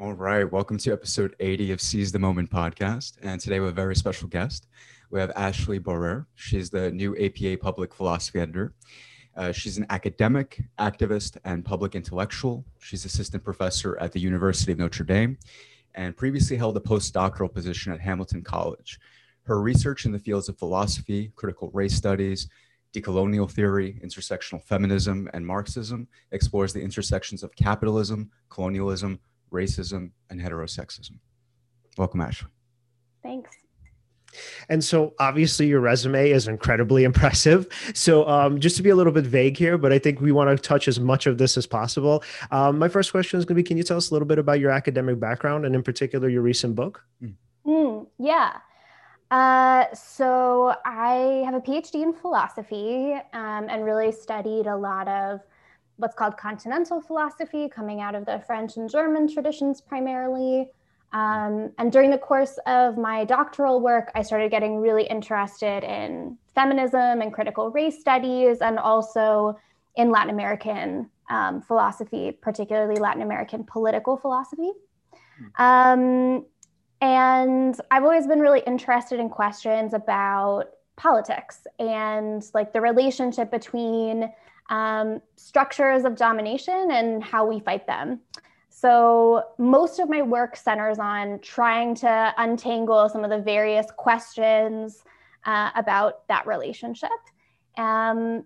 All right, welcome to episode 80 of Seize the Moment podcast. And today we have a very special guest. We have Ashley Bohrer. She's the new APA public philosophy editor. Uh, she's an academic, activist, and public intellectual. She's assistant professor at the University of Notre Dame and previously held a postdoctoral position at Hamilton College. Her research in the fields of philosophy, critical race studies, decolonial theory, intersectional feminism, and Marxism explores the intersections of capitalism, colonialism, racism, and heterosexism. Welcome, Ashley. Thanks. And so, obviously, your resume is incredibly impressive. So, um, just to be a little bit vague here, but I think we want to touch as much of this as possible. Um, my first question is going to be Can you tell us a little bit about your academic background and, in particular, your recent book? Mm, yeah. Uh, so, I have a PhD in philosophy um, and really studied a lot of what's called continental philosophy, coming out of the French and German traditions primarily. Um, and during the course of my doctoral work, I started getting really interested in feminism and critical race studies, and also in Latin American um, philosophy, particularly Latin American political philosophy. Um, and I've always been really interested in questions about politics and like the relationship between um, structures of domination and how we fight them. So, most of my work centers on trying to untangle some of the various questions uh, about that relationship. Um,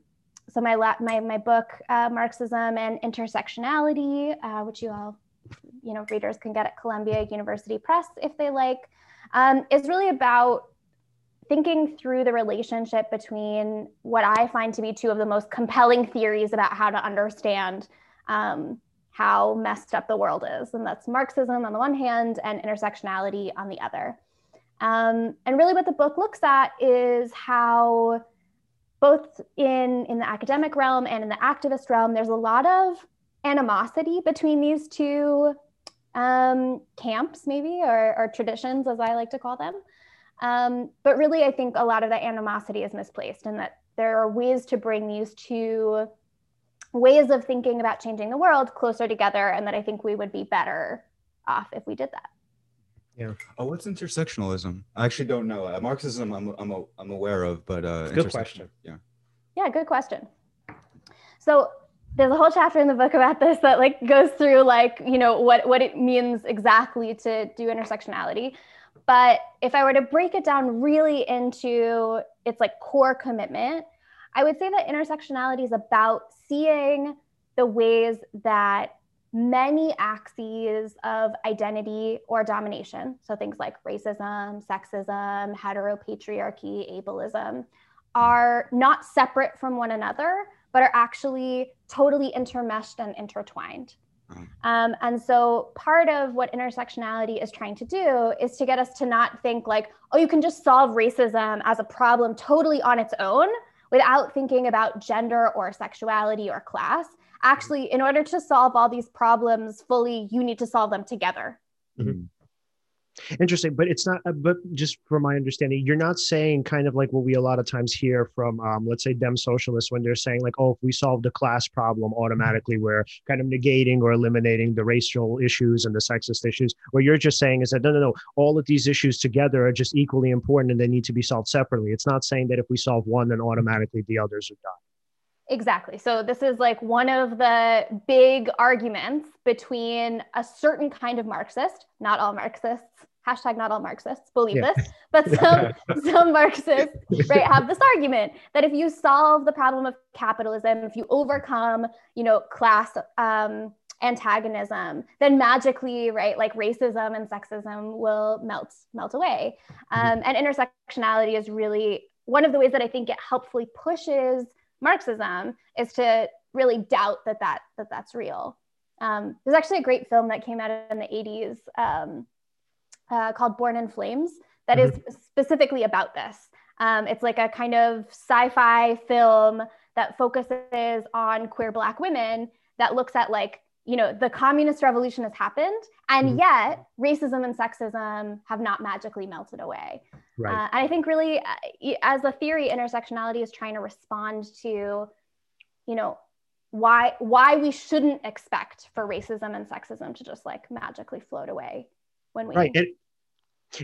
so, my, my, my book, uh, Marxism and Intersectionality, uh, which you all, you know, readers can get at Columbia University Press if they like, um, is really about thinking through the relationship between what I find to be two of the most compelling theories about how to understand um, how messed up the world is. And that's Marxism on the one hand and intersectionality on the other. Um, and really, what the book looks at is how, both in, in the academic realm and in the activist realm, there's a lot of animosity between these two um, camps, maybe, or, or traditions, as I like to call them. Um, but really, I think a lot of that animosity is misplaced, and that there are ways to bring these two ways of thinking about changing the world closer together, and that I think we would be better off if we did that. Yeah. Oh, what's intersectionalism? I actually don't know. Uh, Marxism, I'm, I'm, I'm aware of, but uh, good question. Yeah. Yeah, good question. So there's a whole chapter in the book about this that like goes through like you know what what it means exactly to do intersectionality but if I were to break it down really into its like core commitment, I would say that intersectionality is about seeing the ways that many axes of identity or domination, so things like racism, sexism, heteropatriarchy, ableism, are not separate from one another, but are actually totally intermeshed and intertwined. Mm. Um, and so part of what intersectionality is trying to do is to get us to not think like, oh, you can just solve racism as a problem totally on its own without thinking about gender or sexuality or class. Actually, in order to solve all these problems fully, you need to solve them together. Mm-hmm. Interesting, but it's not. Uh, but just from my understanding, you're not saying kind of like what we a lot of times hear from, um, let's say, dem socialists when they're saying like, oh, if we solve the class problem, automatically we're kind of negating or eliminating the racial issues and the sexist issues. What you're just saying is that no, no, no, all of these issues together are just equally important and they need to be solved separately. It's not saying that if we solve one, then automatically the others are done. Exactly. So this is like one of the big arguments between a certain kind of Marxist, not all Marxists, hashtag not all Marxists believe yeah. this, but some some Marxists right have this argument that if you solve the problem of capitalism, if you overcome, you know, class um, antagonism, then magically, right, like racism and sexism will melt melt away. Mm-hmm. Um, and intersectionality is really one of the ways that I think it helpfully pushes Marxism is to really doubt that that, that that's real. Um, there's actually a great film that came out in the 80s um, uh, called Born in Flames that mm-hmm. is specifically about this. Um, it's like a kind of sci fi film that focuses on queer Black women that looks at like, you know, the communist revolution has happened, and mm-hmm. yet racism and sexism have not magically melted away. Right. Uh, and I think really, uh, as a theory, intersectionality is trying to respond to, you know, why why we shouldn't expect for racism and sexism to just like magically float away when we right. It,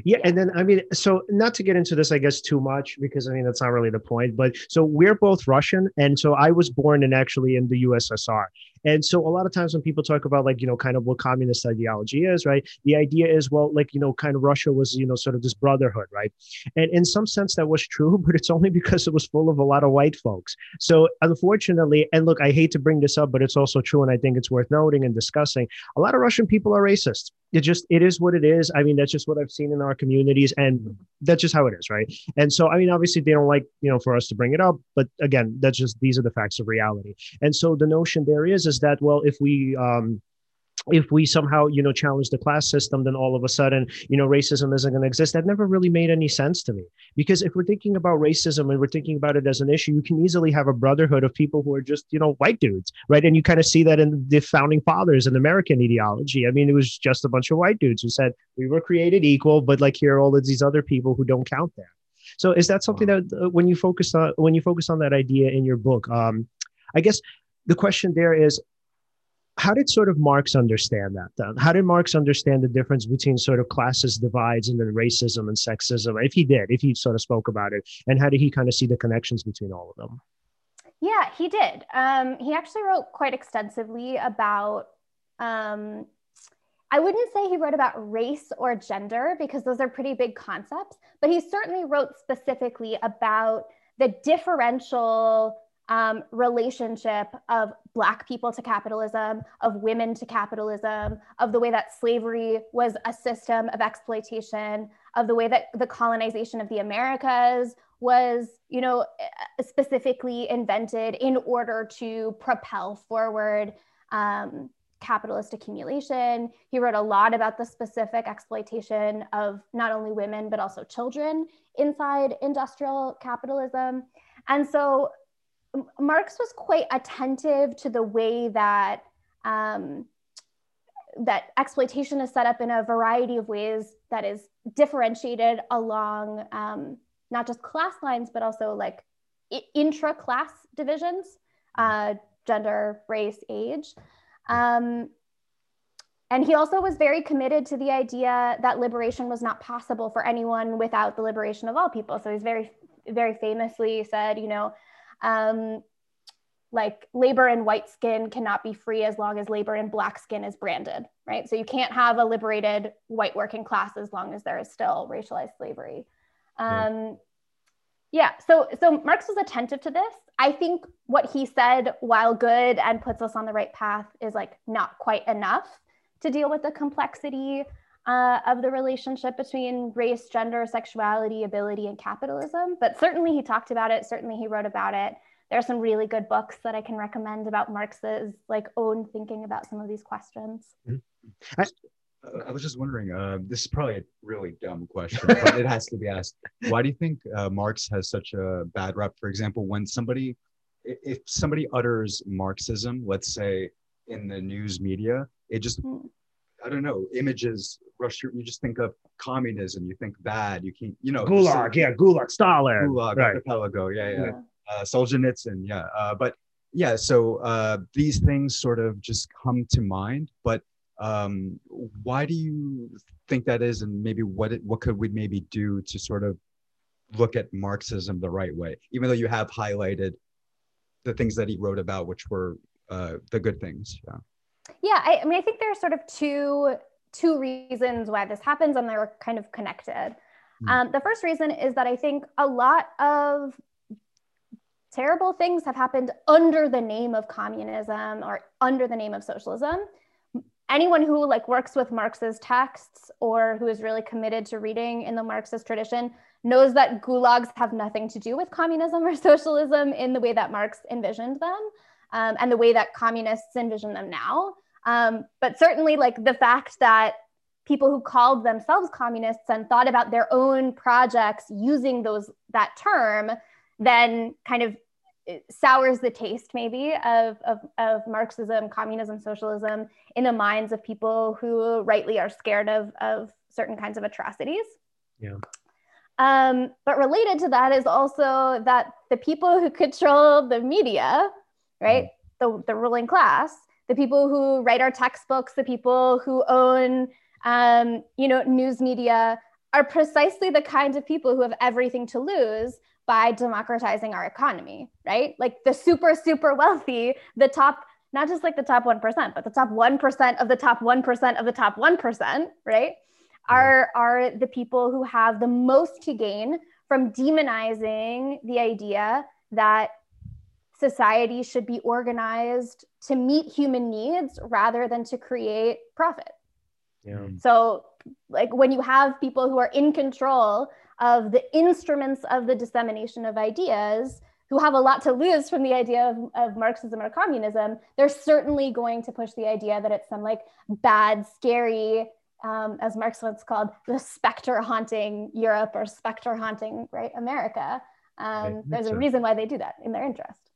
yeah, and then I mean, so not to get into this, I guess, too much because I mean that's not really the point. But so we're both Russian, and so I was born and actually in the USSR, and so a lot of times when people talk about like, you know, kind of what communist ideology is, right? The idea is, well, like, you know, kind of Russia was, you know, sort of this brotherhood, right? And in some sense that was true, but it's only because it was full of a lot of white folks. So unfortunately, and look, I hate to bring this up, but it's also true. And I think it's worth noting and discussing. A lot of Russian people are racist. It just, it is what it is. I mean, that's just what I've seen in our communities. And that's just how it is, right? And so, I mean, obviously they don't like, you know, for us to bring it up, but again, that's just, these are the facts of reality. And so the notion there is, is that well if we um, if we somehow you know challenge the class system then all of a sudden you know racism isn't going to exist. That never really made any sense to me. Because if we're thinking about racism and we're thinking about it as an issue you can easily have a brotherhood of people who are just you know white dudes right? And you kind of see that in the founding fathers and american ideology. I mean it was just a bunch of white dudes who said we were created equal but like here are all of these other people who don't count there. So is that something that uh, when you focus on when you focus on that idea in your book um i guess the question there is how did sort of Marx understand that then? How did Marx understand the difference between sort of classes divides and then racism and sexism? If he did, if he sort of spoke about it, and how did he kind of see the connections between all of them? Yeah, he did. Um, he actually wrote quite extensively about. Um, I wouldn't say he wrote about race or gender because those are pretty big concepts, but he certainly wrote specifically about the differential um, relationship of Black people to capitalism, of women to capitalism, of the way that slavery was a system of exploitation, of the way that the colonization of the Americas was, you know, specifically invented in order to propel forward um, capitalist accumulation. He wrote a lot about the specific exploitation of not only women, but also children inside industrial capitalism. And so Marx was quite attentive to the way that um, that exploitation is set up in a variety of ways that is differentiated along um, not just class lines but also like intra-class divisions, uh, gender, race, age. Um, and he also was very committed to the idea that liberation was not possible for anyone without the liberation of all people. So he's very, very famously said, you know, um, like labor in white skin cannot be free as long as labor in black skin is branded, right? So you can't have a liberated white working class as long as there is still racialized slavery. Um, yeah, so so Marx was attentive to this. I think what he said, while good and puts us on the right path, is like not quite enough to deal with the complexity uh, of the relationship between race, gender, sexuality, ability, and capitalism. But certainly he talked about it. Certainly he wrote about it. There are some really good books that I can recommend about Marx's like own thinking about some of these questions. Mm-hmm. I, I was just wondering. Uh, this is probably a really dumb question, but it has to be asked. Why do you think uh, Marx has such a bad rep? For example, when somebody, if somebody utters Marxism, let's say in the news media, it just mm. I don't know, images rush you, you just think of communism, you think bad, you can't. you know Gulag, yeah, Gulag, Stalin, Gulag, right. Archipelago, yeah, yeah, yeah. Uh, Solzhenitsyn, yeah. Uh, but yeah, so uh, these things sort of just come to mind. But um, why do you think that is, and maybe what it, what could we maybe do to sort of look at Marxism the right way, even though you have highlighted the things that he wrote about, which were uh, the good things. Yeah. Yeah, I, I mean, I think there are sort of two two reasons why this happens, and they're kind of connected. Mm. Um, the first reason is that I think a lot of terrible things have happened under the name of communism or under the name of socialism. Anyone who like works with Marx's texts or who is really committed to reading in the Marxist tradition knows that gulags have nothing to do with communism or socialism in the way that Marx envisioned them um, and the way that communists envision them now. Um, but certainly, like the fact that people who called themselves communists and thought about their own projects using those that term, then kind of uh, sours the taste maybe of, of, of Marxism, communism, socialism in the minds of people who rightly are scared of, of certain kinds of atrocities. Yeah. Um, but related to that is also that the people who control the media right? the, the ruling class, the people who write our textbooks, the people who own, um, you know, news media, are precisely the kinds of people who have everything to lose by democratizing our economy, right? Like the super, super wealthy, the top, not just like the top 1%, but the top 1% of the top 1% of the top 1%, right? Are, are the people who have the most to gain from demonizing the idea that society should be organized to meet human needs rather than to create profit. Yeah. So, like when you have people who are in control of the instruments of the dissemination of ideas, who have a lot to lose from the idea of, of Marxism or communism, they're certainly going to push the idea that it's some like bad, scary, um, as Marx once called the specter haunting Europe or specter haunting right America. Um. There's a reason why they do that in their interest.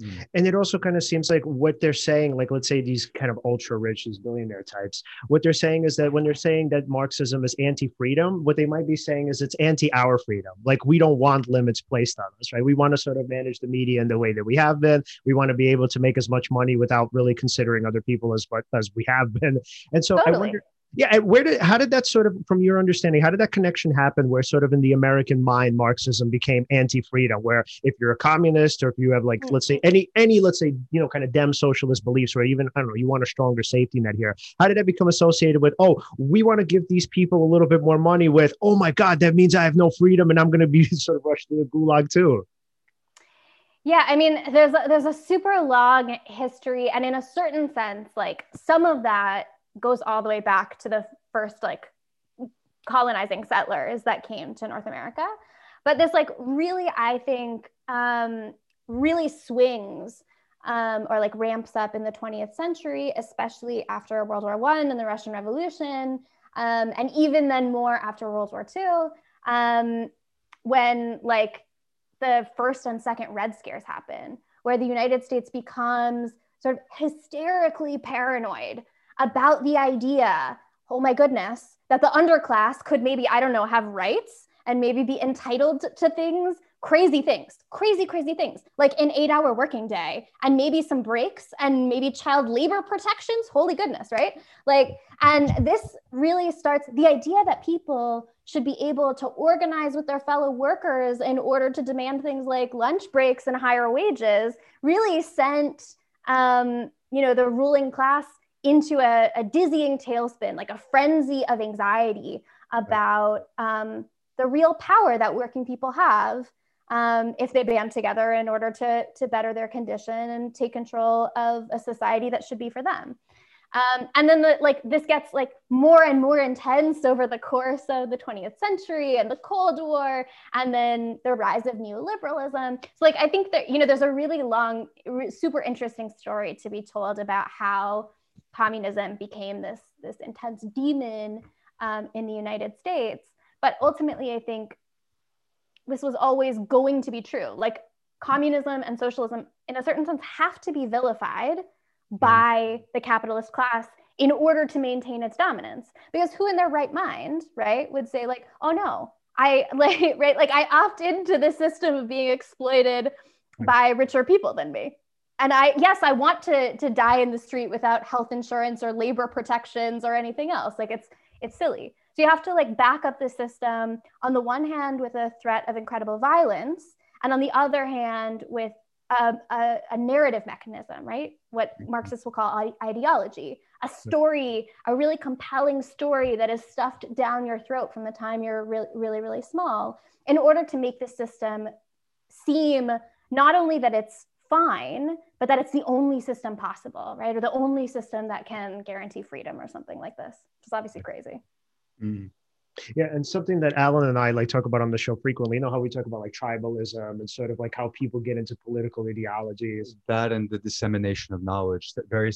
Mm. And it also kind of seems like what they're saying, like let's say these kind of ultra rich, these billionaire types, what they're saying is that when they're saying that Marxism is anti freedom, what they might be saying is it's anti our freedom. Like we don't want limits placed on us, right? We want to sort of manage the media in the way that we have been. We want to be able to make as much money without really considering other people as as we have been. And so totally. I wonder yeah where did how did that sort of from your understanding how did that connection happen where sort of in the american mind marxism became anti-freedom where if you're a communist or if you have like let's say mm-hmm. any any let's say you know kind of dem socialist beliefs or even i don't know you want a stronger safety net here how did that become associated with oh we want to give these people a little bit more money with oh my god that means i have no freedom and i'm going to be sort of rushed to the gulag too? Yeah, I mean, there's a, there's a super long history, and in a certain sense, like some of that goes all the way back to the first like colonizing settlers that came to North America. But this like really, I think, um, really swings um, or like ramps up in the 20th century, especially after World War One and the Russian Revolution, um, and even then more after World War Two, um, when like the first and second Red Scares happen, where the United States becomes sort of hysterically paranoid about the idea, oh my goodness, that the underclass could maybe, I don't know, have rights and maybe be entitled to things, crazy things, crazy, crazy things, like an eight hour working day and maybe some breaks and maybe child labor protections. Holy goodness, right? Like, and this really starts the idea that people should be able to organize with their fellow workers in order to demand things like lunch breaks and higher wages really sent um, you know the ruling class into a, a dizzying tailspin, like a frenzy of anxiety about um, the real power that working people have um, if they band together in order to, to better their condition and take control of a society that should be for them. Um, and then the, like this gets like more and more intense over the course of the 20th century and the Cold War, and then the rise of neoliberalism. So like I think that you know there's a really long, super interesting story to be told about how communism became this, this intense demon um, in the United States. But ultimately, I think this was always going to be true. Like communism and socialism, in a certain sense, have to be vilified by the capitalist class in order to maintain its dominance. Because who in their right mind, right, would say, like, oh no, I like right, like I opt into the system of being exploited by richer people than me and I yes, I want to to die in the street without health insurance or labor protections or anything else. Like it's it's silly. So you have to like back up the system on the one hand with a threat of incredible violence, and on the other hand with a, a, a narrative mechanism, right? What mm-hmm. Marxists will call ideology, a story, a really compelling story that is stuffed down your throat from the time you're really, really, really small, in order to make the system seem not only that it's fine, but that it's the only system possible, right? Or the only system that can guarantee freedom or something like this, which is obviously crazy. Mm. Yeah, and something that Alan and I like talk about on the show frequently. You know how we talk about like tribalism and sort of like how people get into political ideologies. That and the dissemination of knowledge. That very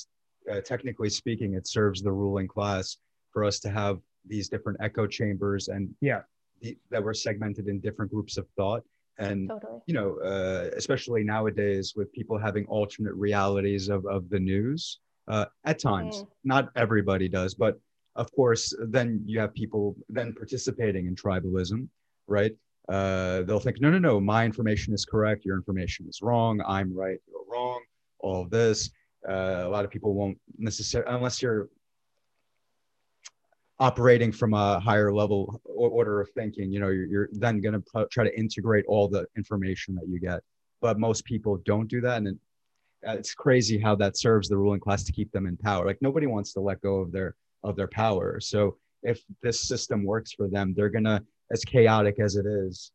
uh, technically speaking, it serves the ruling class for us to have these different echo chambers and yeah, the, that were segmented in different groups of thought and totally. you know uh, especially nowadays with people having alternate realities of, of the news uh, at times mm. not everybody does but of course then you have people then participating in tribalism right uh, they'll think no no no my information is correct your information is wrong i'm right you're wrong all of this. Uh, a lot of people won't necessarily, unless you're operating from a higher level order of thinking, you know, you're, you're then going to try to integrate all the information that you get. But most people don't do that. And it, uh, it's crazy how that serves the ruling class to keep them in power. Like nobody wants to let go of their of their power. So if this system works for them, they're gonna, as chaotic as it is,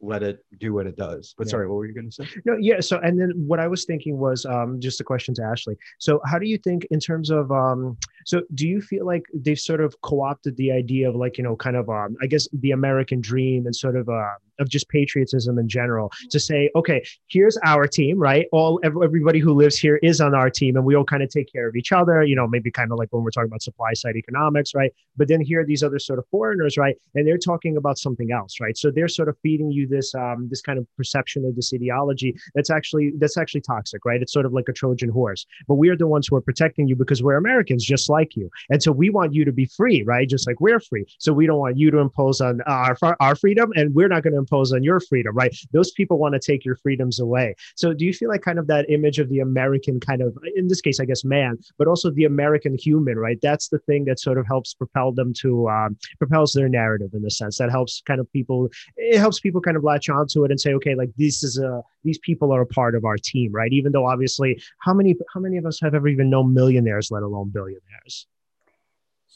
let it do what it does. But yeah. sorry, what were you going to say? No, yeah. So, and then what I was thinking was um, just a question to Ashley. So, how do you think in terms of, um, so do you feel like they've sort of co-opted the idea of like, you know, kind of, um, I guess the American dream and sort of, uh, of just patriotism in general to say, okay, here's our team, right? All everybody who lives here is on our team, and we all kind of take care of each other. You know, maybe kind of like when we're talking about supply side economics, right? But then here are these other sort of foreigners, right? And they're talking about something else, right? So they're sort of feeding you this um, this kind of perception or this ideology that's actually that's actually toxic, right? It's sort of like a Trojan horse. But we are the ones who are protecting you because we're Americans, just like you, and so we want you to be free, right? Just like we're free. So we don't want you to impose on our our freedom, and we're not going to impose on your freedom, right? Those people want to take your freedoms away. So do you feel like kind of that image of the American kind of, in this case, I guess, man, but also the American human, right? That's the thing that sort of helps propel them to, um, propels their narrative in the sense that helps kind of people, it helps people kind of latch onto it and say, okay, like this is a, these people are a part of our team, right? Even though obviously, how many, how many of us have ever even known millionaires, let alone billionaires?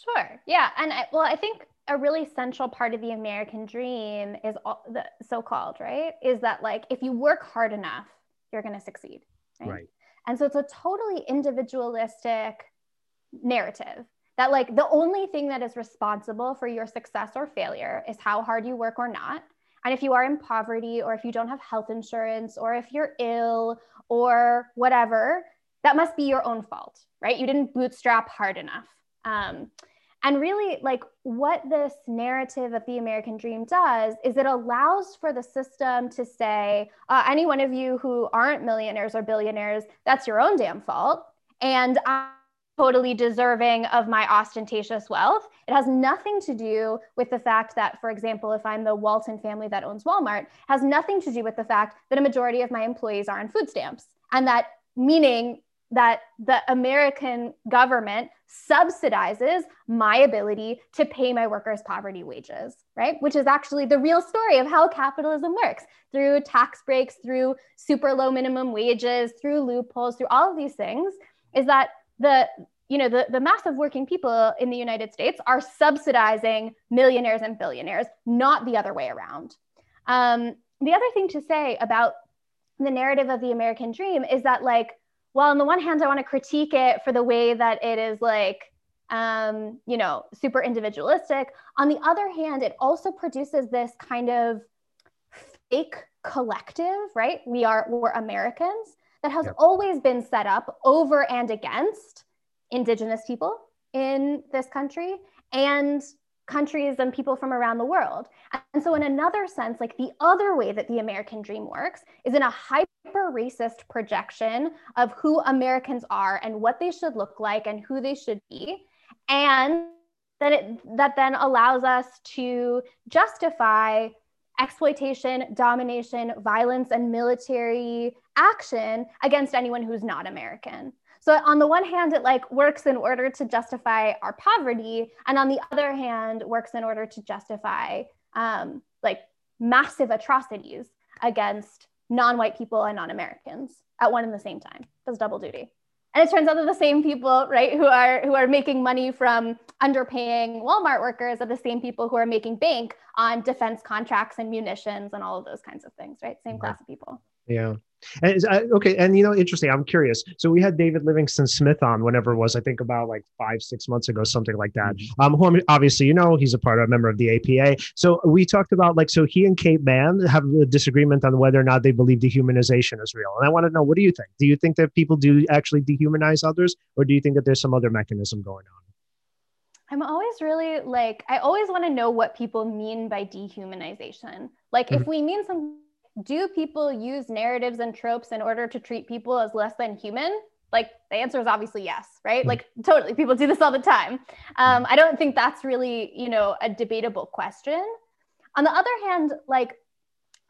Sure. Yeah. And I, well, I think a really central part of the American dream is all the so-called, right? Is that like if you work hard enough, you're going to succeed. Right? right. And so it's a totally individualistic narrative that like the only thing that is responsible for your success or failure is how hard you work or not. And if you are in poverty or if you don't have health insurance or if you're ill or whatever, that must be your own fault, right? You didn't bootstrap hard enough. Um, and really, like what this narrative of the American dream does is it allows for the system to say, uh, any one of you who aren't millionaires or billionaires, that's your own damn fault. And I'm totally deserving of my ostentatious wealth. It has nothing to do with the fact that, for example, if I'm the Walton family that owns Walmart, has nothing to do with the fact that a majority of my employees are on food stamps. And that meaning that the American government subsidizes my ability to pay my workers poverty wages, right? Which is actually the real story of how capitalism works through tax breaks, through super low minimum wages, through loopholes, through all of these things, is that the you know the, the mass of working people in the United States are subsidizing millionaires and billionaires, not the other way around. Um, the other thing to say about the narrative of the American dream is that like well, on the one hand, I want to critique it for the way that it is like, um, you know, super individualistic. On the other hand, it also produces this kind of fake collective, right? We are we're Americans that has yep. always been set up over and against indigenous people in this country and countries and people from around the world. And so, in another sense, like the other way that the American dream works is in a hyper racist projection of who Americans are and what they should look like and who they should be. And that it that then allows us to justify exploitation, domination, violence, and military action against anyone who's not American. So on the one hand, it like works in order to justify our poverty, and on the other hand, works in order to justify um, like massive atrocities against non-white people and non-Americans at one and the same time. Does double duty. And it turns out that the same people, right, who are who are making money from underpaying Walmart workers are the same people who are making bank on defense contracts and munitions and all of those kinds of things, right? Same class of people. Yeah. And uh, okay, and you know, interesting. I'm curious. So we had David Livingstone Smith on whenever it was, I think about like five, six months ago, something like that. Mm-hmm. Um, who obviously you know he's a part of a member of the APA. So we talked about like so he and Kate Manne have a disagreement on whether or not they believe dehumanization is real. And I want to know what do you think? Do you think that people do actually dehumanize others, or do you think that there's some other mechanism going on? I'm always really like I always want to know what people mean by dehumanization. Like mm-hmm. if we mean some do people use narratives and tropes in order to treat people as less than human? Like the answer is obviously yes, right? Like totally, people do this all the time. Um, I don't think that's really, you know, a debatable question. On the other hand, like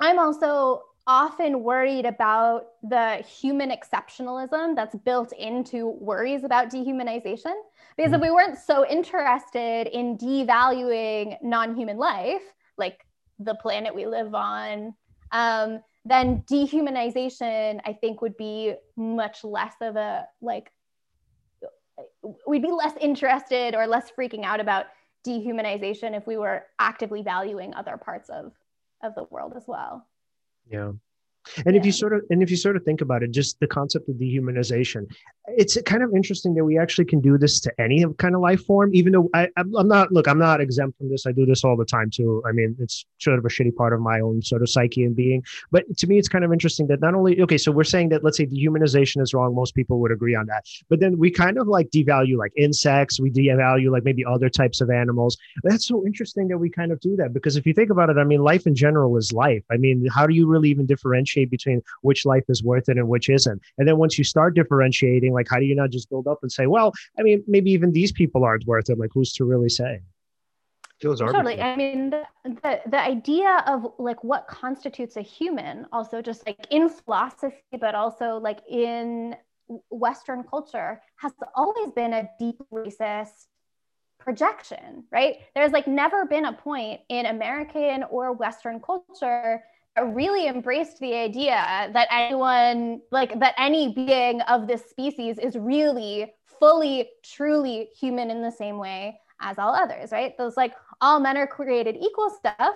I'm also often worried about the human exceptionalism that's built into worries about dehumanization. Because if mm-hmm. we weren't so interested in devaluing non human life, like the planet we live on, um, then dehumanization, I think, would be much less of a like, we'd be less interested or less freaking out about dehumanization if we were actively valuing other parts of, of the world as well. Yeah. And yeah. if you sort of and if you sort of think about it, just the concept of dehumanization, it's kind of interesting that we actually can do this to any kind of life form. Even though I, I'm not look, I'm not exempt from this. I do this all the time too. I mean, it's sort of a shitty part of my own sort of psyche and being. But to me, it's kind of interesting that not only okay, so we're saying that let's say dehumanization is wrong. Most people would agree on that. But then we kind of like devalue like insects. We devalue like maybe other types of animals. That's so interesting that we kind of do that because if you think about it, I mean, life in general is life. I mean, how do you really even differentiate? Differentiate between which life is worth it and which isn't. And then once you start differentiating, like how do you not just build up and say, well, I mean, maybe even these people aren't worth it. Like who's to really say? Feels totally. I mean, the, the the idea of like what constitutes a human, also just like in philosophy, but also like in Western culture, has always been a deep racist projection, right? There's like never been a point in American or Western culture really embraced the idea that anyone like that any being of this species is really fully truly human in the same way as all others right? Those like all men are created equal stuff.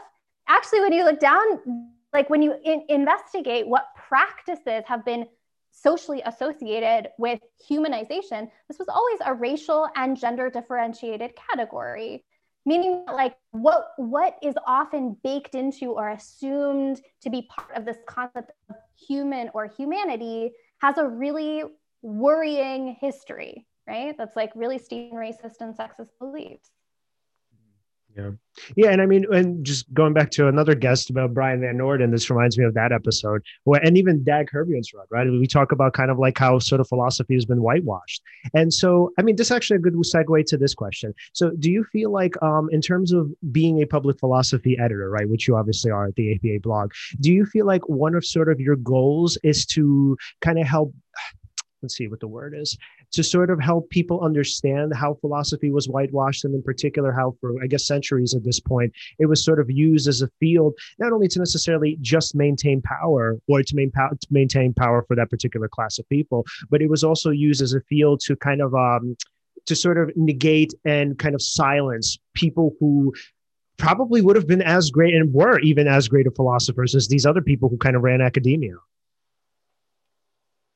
Actually when you look down like when you in- investigate what practices have been socially associated with humanization this was always a racial and gender differentiated category meaning like what what is often baked into or assumed to be part of this concept of human or humanity has a really worrying history right? That's like really steeped in racist and sexist beliefs yeah. Yeah. And I mean, and just going back to another guest about Brian Van Norden, this reminds me of that episode. and even Dag Herbjørnsrud, right? We talk about kind of like how sort of philosophy has been whitewashed. And so, I mean, this is actually a good segue to this question. So, do you feel like, um, in terms of being a public philosophy editor, right, which you obviously are at the APA blog, do you feel like one of sort of your goals is to kind of help? Let's see what the word is to sort of help people understand how philosophy was whitewashed and in particular how for i guess centuries at this point it was sort of used as a field not only to necessarily just maintain power or to, main to maintain power for that particular class of people but it was also used as a field to kind of um, to sort of negate and kind of silence people who probably would have been as great and were even as great of philosophers as these other people who kind of ran academia.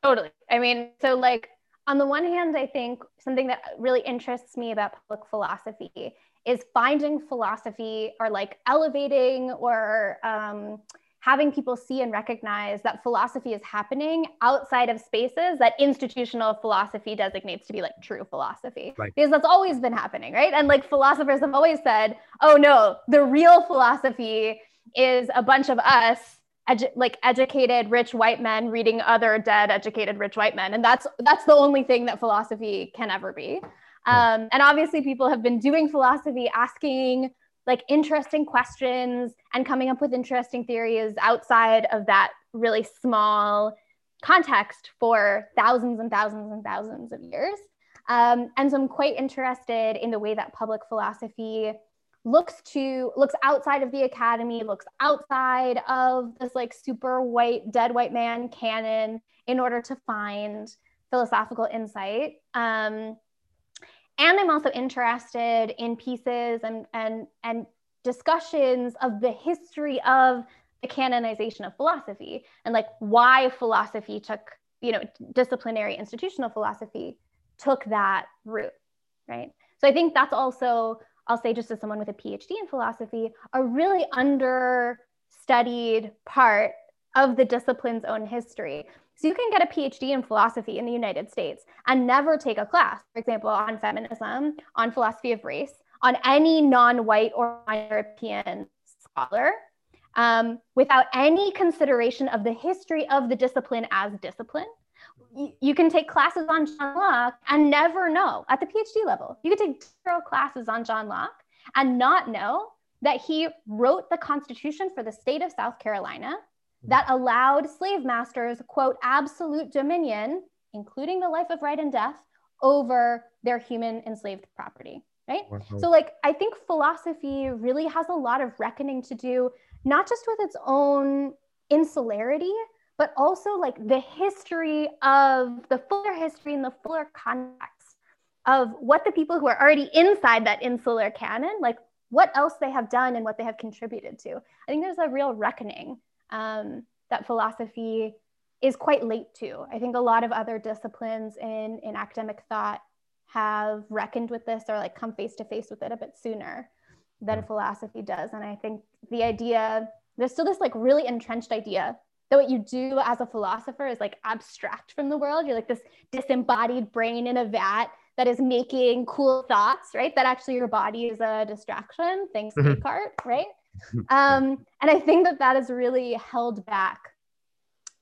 Totally. I mean so like on the one hand, I think something that really interests me about public philosophy is finding philosophy or like elevating or um, having people see and recognize that philosophy is happening outside of spaces that institutional philosophy designates to be like true philosophy right. because that's always been happening right and like philosophers have always said oh no the real philosophy is a bunch of us edu- like educated rich white men reading other dead educated rich white men. And that's that's the only thing that philosophy can ever be. Um, and obviously people have been doing philosophy asking like interesting questions and coming up with interesting theories outside of that really small context for thousands and thousands and thousands of years. Um, and so i'm quite interested in the way that public philosophy looks to looks outside of the academy looks outside of this like super white dead white man canon in order to find philosophical insight. Um, and i'm also interested in pieces and and and discussions of the history of the canonization of philosophy and like why philosophy took you know disciplinary institutional philosophy took that route right? So i think that's also I'll say just as someone with a PhD in philosophy, a really understudied part of the discipline's own history. So you can get a PhD in philosophy in the United States and never take a class, for example, on feminism, on philosophy of race, on any non-white or European scholar, um, without any consideration of the history of the discipline as discipline you, can take classes on John Locke and never know at the PhD level. You could take zero classes on John Locke and not know that he wrote the Constitution for the state of South Carolina, mm-hmm. that allowed slave masters, quote, absolute dominion, including the life of right and death, over their human enslaved property, right? So, like, I think philosophy really has a lot of reckoning to do, not just with its own insularity, but also like the history of the fuller history and the fuller context of what the people who are already inside that insular canon, like what else they have done and what they have contributed to. I think there's a real reckoning um, that philosophy is quite late to. I think a lot of other disciplines in, in academic thought have reckoned with this or like come face to face with it a bit sooner than philosophy does. And I think the idea, there's still this like really entrenched idea that what you do as a philosopher is like abstract from the world. You're like this disembodied brain in a vat that is making cool thoughts, right? That actually your body is a distraction. Thanks, mm-hmm. Descartes, right? Um, and I think that that has really held back,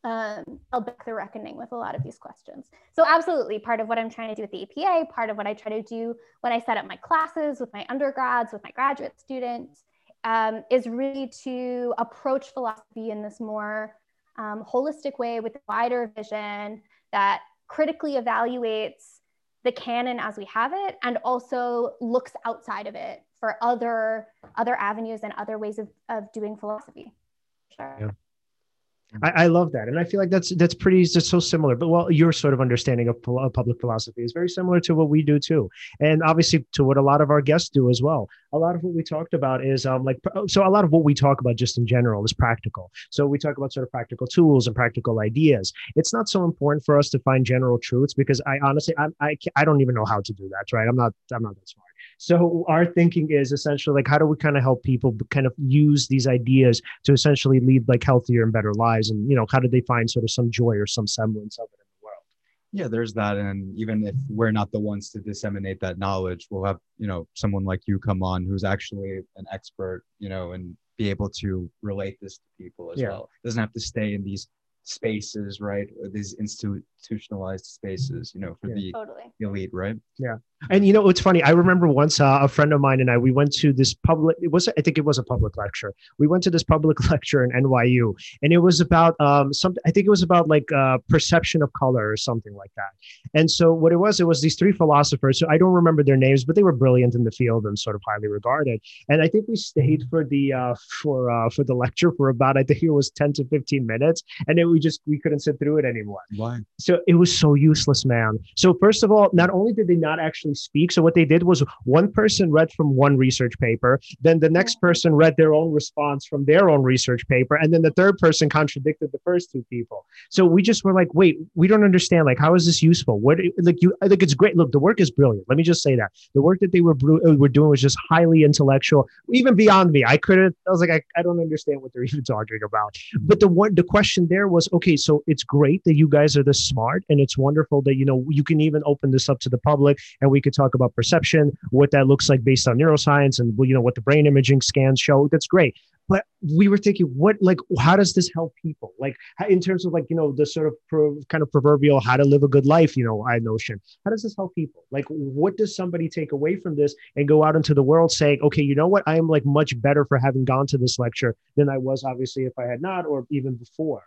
um, held back the reckoning with a lot of these questions. So absolutely, part of what I'm trying to do with the APA, part of what I try to do when I set up my classes with my undergrads, with my graduate students, um, is really to approach philosophy in this more um, holistic way with wider vision that critically evaluates the canon as we have it and also looks outside of it for other other avenues and other ways of, of doing philosophy sure yeah. I, I, love that, and I feel like that's that's pretty just so similar. But well, your sort of understanding of, of, public philosophy is very similar to what we do too, and obviously to what a lot of our guests do as well. A lot of what we talked about is um like so a lot of what we talk about just in general is practical. So we talk about sort of practical tools and practical ideas. It's not so important for us to find general truths because I honestly I I, I don't even know how to do that. Right? I'm not I'm not that smart. So our thinking is essentially like, how do we kind of help people kind of use these ideas to essentially lead like healthier and better lives? And, you know, how do they find sort of some joy or some semblance of it in the world? Yeah, there's that. And even if we're not the ones to disseminate that knowledge, we'll have, you know, someone like you come on who's actually an expert, you know, and be able to relate this to people as yeah. well. It doesn't have to stay in these spaces, right? These institutionalized spaces, you know, for yeah. the totally. elite, right? Yeah. And you know, it's funny. I remember once uh, a friend of mine and I, we went to this public. It was, I think, it was a public lecture. We went to this public lecture in NYU, and it was about um, something. I think it was about like uh, perception of color or something like that. And so, what it was, it was these three philosophers. So I don't remember their names, but they were brilliant in the field and sort of highly regarded. And I think we stayed for the uh, for uh, for the lecture for about I think it was ten to fifteen minutes, and then we just we couldn't sit through it anymore. Why? So it was so useless, man. So first of all, not only did they not actually speak. So what they did was one person read from one research paper, then the next person read their own response from their own research paper, and then the third person contradicted the first two people. So we just were like, wait, we don't understand. Like, how is this useful? What like you? Think it's great. Look, the work is brilliant. Let me just say that the work that they were uh, were doing was just highly intellectual, even beyond me. I couldn't. I was like, I, I don't understand what they're even talking about. But the one the question there was, okay, so it's great that you guys are this smart, and it's wonderful that you know you can even open this up to the public, and we could talk about perception, what that looks like based on neuroscience, and you know what the brain imaging scans show. That's great. But we were thinking, what like how does this help people? Like in terms of like you know the sort of pro, kind of proverbial how to live a good life, you know, I notion. How does this help people? Like what does somebody take away from this and go out into the world saying, okay, you know what, I am like much better for having gone to this lecture than I was obviously if I had not, or even before.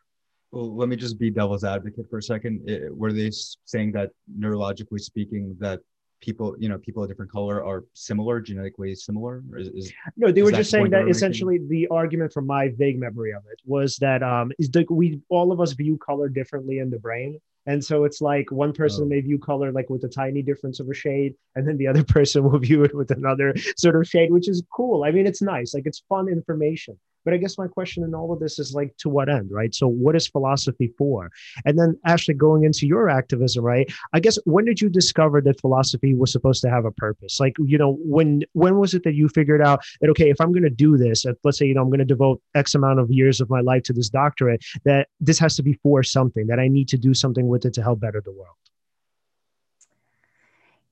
Well, let me just be devil's advocate for a second. It, were they saying that neurologically speaking, that people you know people of different color are similar genetically similar is, is no they were just saying that essentially the argument from my vague memory of it was that um is that we all of us view color differently in the brain and so it's like one person oh. may view color like with a tiny difference of a shade, and then the other person will view it with another sort of shade, which is cool. I mean, it's nice, like it's fun information. But I guess my question in all of this is like, to what end, right? So, what is philosophy for? And then, actually, going into your activism, right? I guess when did you discover that philosophy was supposed to have a purpose? Like, you know, when when was it that you figured out that okay, if I'm going to do this, let's say, you know, I'm going to devote X amount of years of my life to this doctorate, that this has to be for something, that I need to do something with it to help better the world.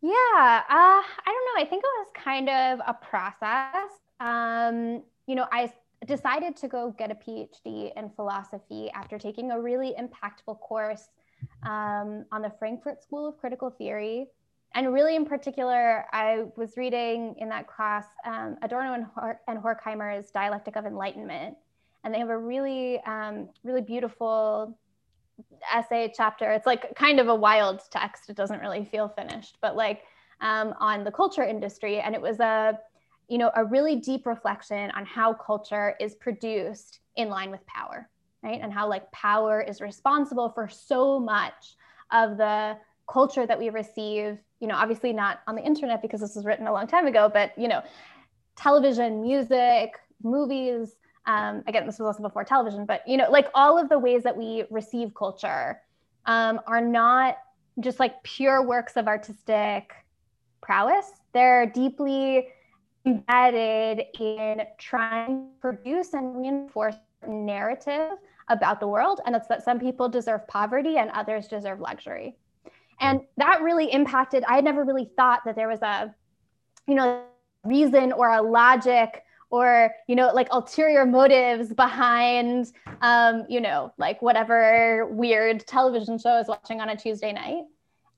Yeah, uh, I don't know. I think it was kind of a process. Um, you know, I decided to go get a PhD in philosophy after taking a really impactful course um, on the Frankfurt School of Critical Theory. And really, in particular, I was reading in that class um, Adorno and, Hor- and Horkheimer's Dialectic of Enlightenment. and they have a really, um, really beautiful essay chapter. It's like kind of a wild text. It doesn't really feel finished, but like um, on the culture industry. And it was a, you know, a really deep reflection on how culture is produced in line with power, right? And how like power is responsible for so much of the culture that we receive, you know, obviously not on the internet because this was written a long time ago, but, you know, television, music, movies, um, again, this was also before television, but you know, like all of the ways that we receive culture um, are not just like pure works of artistic prowess. They're deeply embedded in trying to produce and reinforce narrative about the world, and it's that some people deserve poverty and others deserve luxury. And that really impacted. I had never really thought that there was a, you know, reason or a logic or you know like ulterior motives behind um, you know like whatever weird television show I was watching on a Tuesday night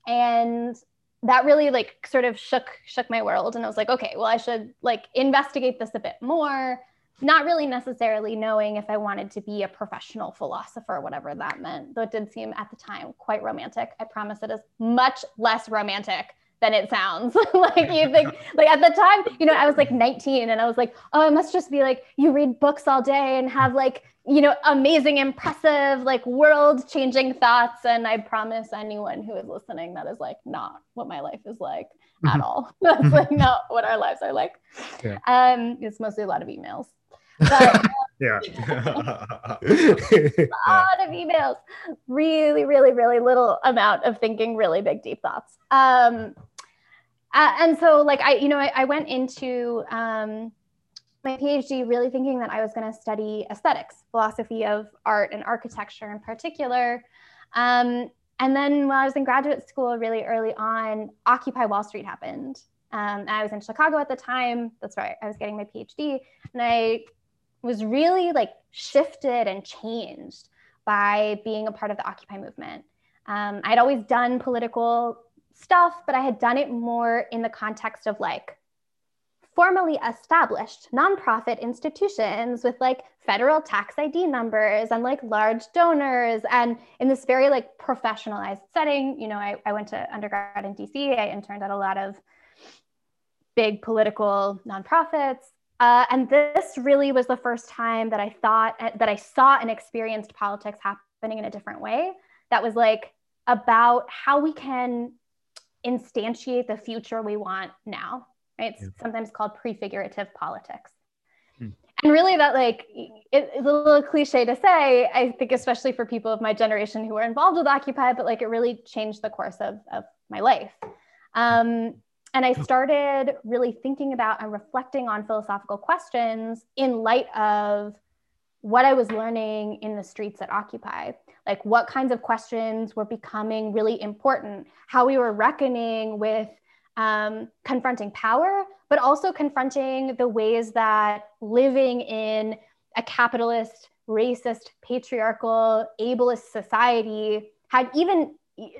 and that really like sort of shook shook my world and I was like okay well I should like investigate this a bit more not really necessarily knowing if I wanted to be a professional philosopher, whatever that meant, though it did seem at the time quite romantic. I promise it is much less romantic than it sounds. like you think, like at the time, you know, I was like 19 and I was like, oh, it must just be like you read books all day and have like, you know, amazing, impressive, like world changing thoughts. And I promise anyone who is listening that is like not what my life is like at mm-hmm. all. That's like not what our lives are like. Yeah. Um, it's mostly a lot of emails. But, yeah. a lot of emails. Really, really, really little amount of thinking, really big, deep thoughts. Um, uh, and so like I, you know, I, I went into um, my PhD really thinking that I was going to study aesthetics, philosophy of art and architecture in particular. Um, and then when I was in graduate school, really early on, Occupy Wall Street happened. Um, I was in Chicago at the time. That's right. I was getting my PhD, and I was really like shifted and changed by being a part of the Occupy movement. Um, I'd always done political stuff, but I had done it more in the context of like formally established nonprofit institutions with like federal tax ID numbers and like large donors and in this very like professionalized setting. You know, I, I went to undergrad in DC, I interned at a lot of big political nonprofits. Uh, and this really was the first time that I thought that I saw and experienced politics happening in a different way. That was like about how we can instantiate the future we want now. Right? It's yeah. sometimes called prefigurative politics. Hmm. And really, that like it, it's a little cliche to say. I think, especially for people of my generation who were involved with Occupy, but like it really changed the course of of my life. Um, and I started really thinking about and reflecting on philosophical questions in light of what I was learning in the streets at Occupy like what kinds of questions were becoming really important, how we were reckoning with um, confronting power, but also confronting the ways that living in a capitalist, racist, patriarchal, ableist society had even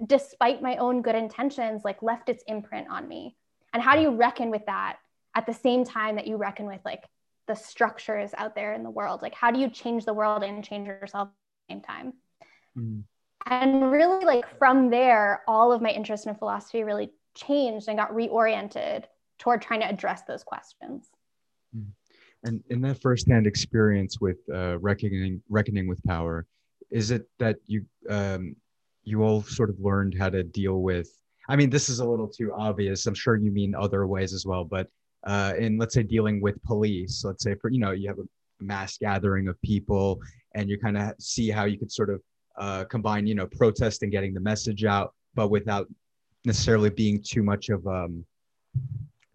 despite my own good intentions like left its imprint on me. And how do you reckon with that at the same time that you reckon with like the structures out there in the world? Like how do you change the world and change yourself at the same time? Mm. And really, like from there, all of my interest in philosophy really changed and got reoriented toward trying to address those questions. Mm. And in that firsthand experience with uh, reckoning reckoning with power, is it that you um, you all sort of learned how to deal with? I mean, this is a little too obvious. I'm sure you mean other ways as well, but uh, in let's say dealing with police, let's say for you know you have a mass gathering of people, and you kind of see how you could sort of uh, combine, you know, protest and getting the message out, but without necessarily being too much of um,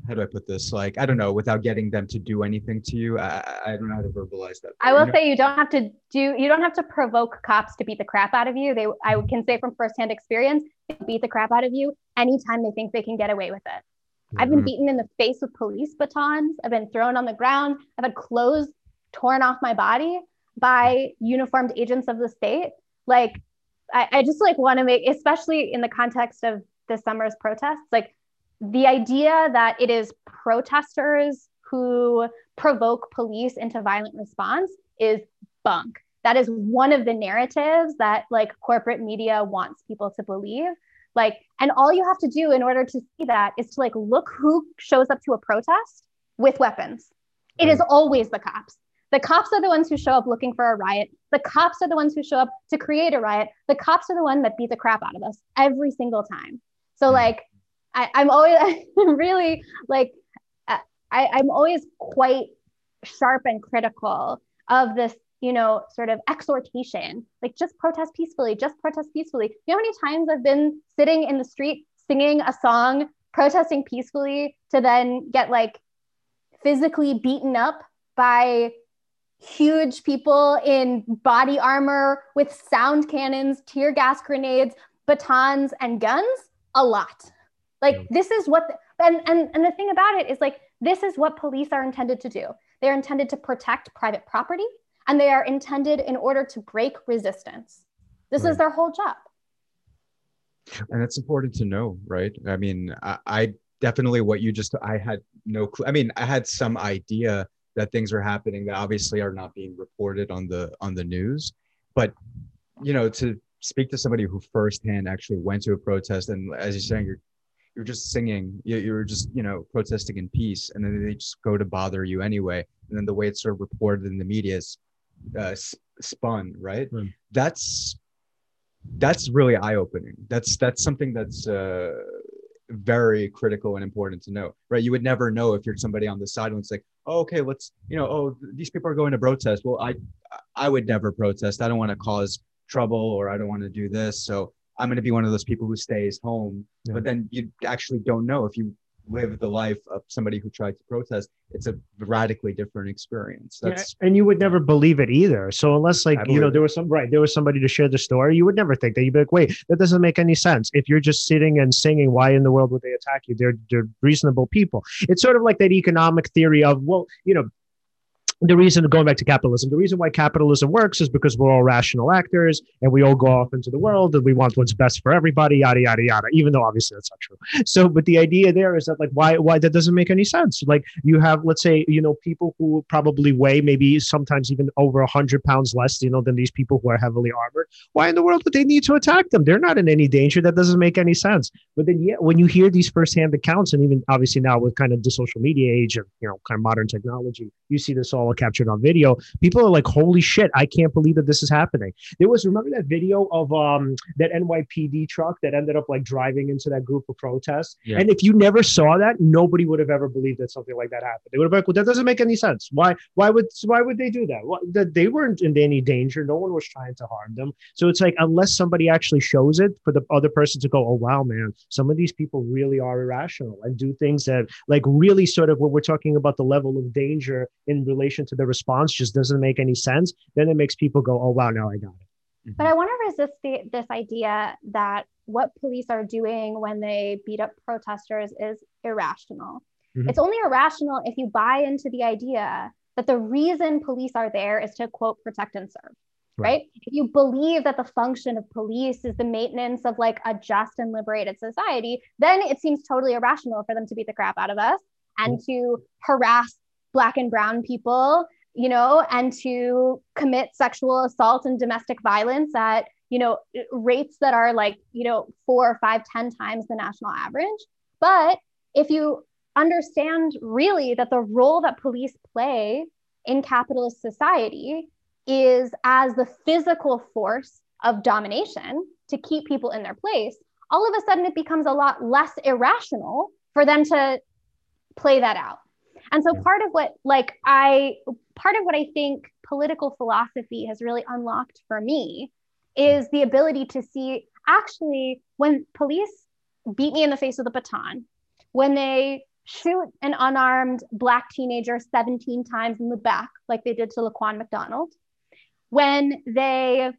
how do I put this? Like, I don't know, without getting them to do anything to you. I, I don't know how to verbalize that. I will you know? say you don't have to do, you don't have to provoke cops to beat the crap out of you. They, I can say from firsthand experience, beat the crap out of you anytime they think they can get away with it. Mm-hmm. I've been mm-hmm. beaten in the face with police batons. I've been thrown on the ground. I've had clothes torn off my body by uniformed agents of the state like I, I just like want to make especially in the context of this summer's protests like the idea that it is protesters who provoke police into violent response is bunk That is one of the narratives that like corporate media wants people to believe. Like, and all you have to do in order to see that is to like look who shows up to a protest with weapons. It is mm. always the cops. The cops are the ones who show up looking for a riot. The cops are the ones who show up to create a riot. The cops are the one that beat the crap out of us every single time. So hmm. like, I, I'm always really like, uh, I, I'm always quite sharp and critical of this you know, sort of exhortation, like just protest peacefully, just protest peacefully. You know how many times I've been sitting in the street singing a song, protesting peacefully to then get like physically beaten up by huge people in body armor with sound cannons, tear gas grenades, batons, and guns? A lot. Like this is what, the, and, and, and the thing about it is like, this is what police are intended to do. They're intended to protect private property and they are intended in order to break resistance. This right. is their whole job. And it's important to know, right? I mean, I, I definitely what you just, I had no clue. I mean, I had some idea that things are happening that obviously are not being reported on the on the news, but you know, to speak to somebody who firsthand actually went to a protest and as you're saying, you're you're just singing, you're just you know protesting in peace, and then they just go to bother you anyway. And then the way it's sort of reported in the media is uh, spun right? Mm. that's that's really eye-opening. That's that's something that's uh, very critical and important to know right? You would never know if you're somebody on the side and it's like oh, okay let's you know oh these people are going to protest. Well i i would never protest. I don't want to cause trouble or i don't want to do this. So i'm going to be one of those people who stays home. Yeah. but then you actually don't know if you live the life of somebody who tried to protest it's a radically different experience. That's yeah, and you would never believe it either. So unless like you know there was some right there was somebody to share the story you would never think that. You'd be like wait that doesn't make any sense. If you're just sitting and singing why in the world would they attack you? They're they're reasonable people. It's sort of like that economic theory of well you know the reason going back to capitalism, the reason why capitalism works is because we're all rational actors and we all go off into the world and we want what's best for everybody, yada yada yada. Even though obviously that's not true. So, but the idea there is that like why why that doesn't make any sense. Like you have let's say you know people who probably weigh maybe sometimes even over hundred pounds less you know than these people who are heavily armored. Why in the world would they need to attack them? They're not in any danger. That doesn't make any sense. But then yeah, when you hear these firsthand accounts and even obviously now with kind of the social media age and you know kind of modern technology, you see this all all captured on video. People are like, "Holy shit! I can't believe that this is happening." There was remember that video of um that NYPD truck that ended up like driving into that group of protests. Yeah. And if you never saw that, nobody would have ever believed that something like that happened. They would have been like, "Well, that doesn't make any sense. Why? Why would? Why would they do that? Well, that they weren't in any danger. No one was trying to harm them. So it's like unless somebody actually shows it for the other person to go, "Oh wow, man, some of these people really are irrational and do things that like really sort of when we're talking about the level of danger in relation to the response just doesn't make any sense, then it makes people go, oh, wow, now I got it. But I want to resist the, this idea that what police are doing when they beat up protesters is irrational. Mm-hmm. It's only irrational if you buy into the idea that the reason police are there is to quote protect and serve. Right. right. If you believe that the function of police is the maintenance of like a just and liberated society, then it seems totally irrational for them to beat the crap out of us and mm-hmm. to harass black and brown people you know and to commit sexual assault and domestic violence at you know rates that are like you know four or five ten times the national average. But if you understand really that the role that police play in capitalist society is as the physical force of domination to keep people in their place all of a sudden it becomes a lot less irrational for them to play that out and so part of what like I part of what I think political philosophy has really unlocked for me is the ability to see actually when police beat me in the face with a baton, when they shoot an unarmed black teenager 17 times in the back, like they did to Laquan McDonald, when they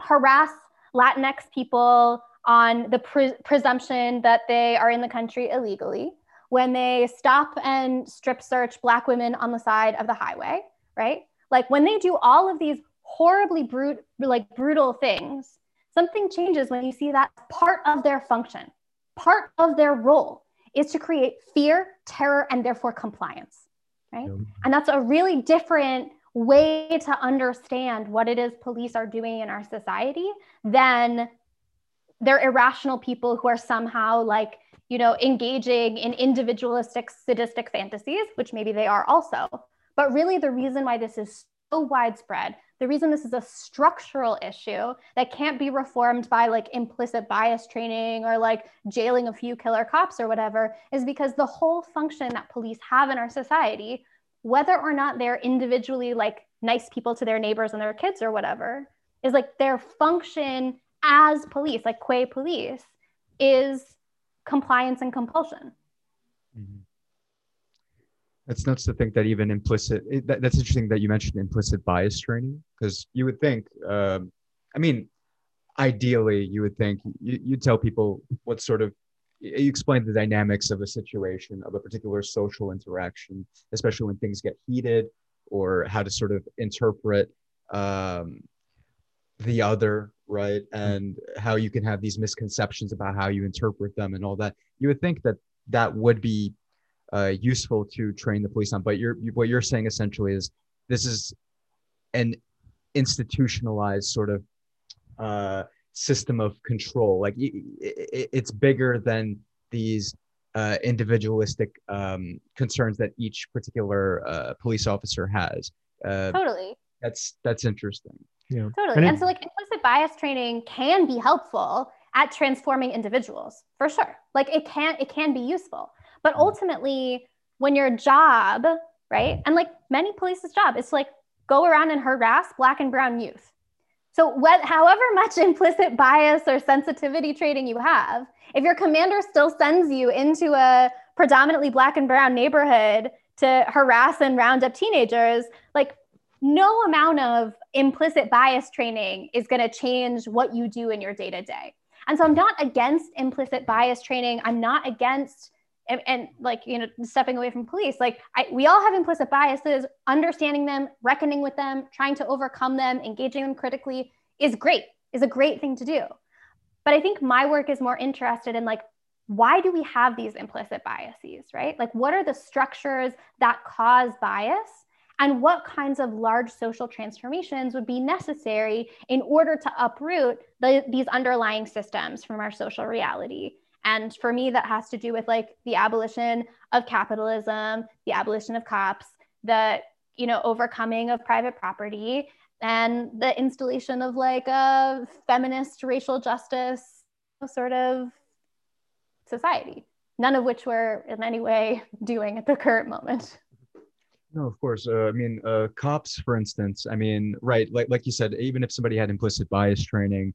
harass Latinx people on the pre- presumption that they are in the country illegally, when they stop and strip search Black women on the side of the highway, right? Like when they do all of these horribly brute, like brutal things, something changes when you see that part of their function, part of their role is to create fear, terror, and therefore compliance, right? Yeah. And that's a really different way to understand what it is police are doing in our society than they're irrational people who are somehow like you know engaging in individualistic sadistic fantasies which maybe they are also. But really the reason why this is so widespread the reason this is a structural issue that can't be reformed by like implicit bias training or like jailing a few killer cops or whatever is because the whole function that police have in our society whether or not they're individually like nice people to their neighbors and their kids or whatever is like their function as police like qua police is compliance and compulsion mm-hmm. It's nuts to think that even implicit. It, that, that's interesting that you mentioned implicit bias training because you would think. Um, I mean, ideally, you would think you, you tell people what sort of you explain the dynamics of a situation of a particular social interaction, especially when things get heated, or how to sort of interpret um, the other, right? And how you can have these misconceptions about how you interpret them and all that. You would think that that would be uh, useful to train the police on. But you're, what you're saying essentially is this is an institutionalized sort of uh, system of control. Like it, it, it's bigger than these uh, individualistic um, concerns that each particular uh, police officer has. Uh, totally. That's that's interesting. Yeah. Totally. And, and so, like, implicit bias training can be helpful at transforming individuals for sure. Like, it can it can be useful. But ultimately, when your job, right, and like many police's job, it's like go around and harass black and brown youth. So, what, however much implicit bias or sensitivity training you have, if your commander still sends you into a predominantly black and brown neighborhood to harass and round up teenagers, like no amount of implicit bias training is going to change what you do in your day to day. And so I'm not against implicit bias training. I'm not against and, and, like you know stepping away from police. Like I, we all have implicit biases. Understanding them reckoning with them trying to overcome them engaging them critically is great is a great thing to do. But i think my work is more interested in like why do we have these implicit biases right? Like what are the structures that cause bias and what kinds of large social transformations would be necessary in order to uproot the, these underlying systems from our social reality and for me, that has to do with like the abolition of capitalism, the abolition of cops, the you know overcoming of private property, and the installation of like a feminist racial justice sort of society. None of which we're in any way doing at the current moment. No, of course. Uh, I mean, uh, cops, for instance. I mean, right, like like you said, even if somebody had implicit bias training,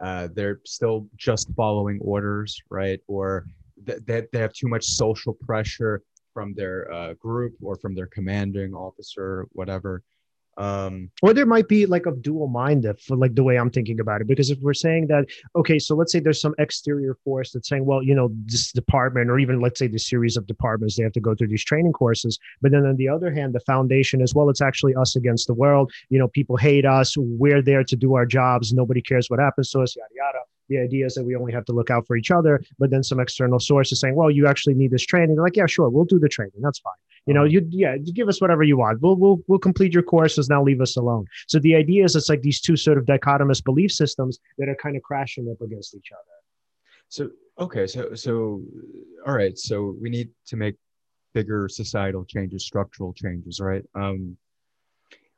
uh, they're still just following orders, right? Or th- they, they have too much social pressure from their uh, group or from their commanding officer, whatever. Um, or there might be like a dual mind for like the way I'm thinking about it. Because if we're saying that, okay, so let's say there's some exterior force that's saying, well, you know, this department, or even let's say the series of departments, they have to go through these training courses. But then on the other hand, the foundation as well, it's actually us against the world. You know, people hate us. We're there to do our jobs. Nobody cares what happens to us, yada, yada the idea is that we only have to look out for each other but then some external source is saying well you actually need this training they're like yeah sure we'll do the training that's fine you know, you yeah, you give us whatever you want. We'll we'll we'll complete your courses. Now leave us alone. So the idea is it's like these two sort of dichotomous belief systems that are kind of crashing up against each other. So okay, so so all right, so we need to make bigger societal changes, structural changes, right? Um,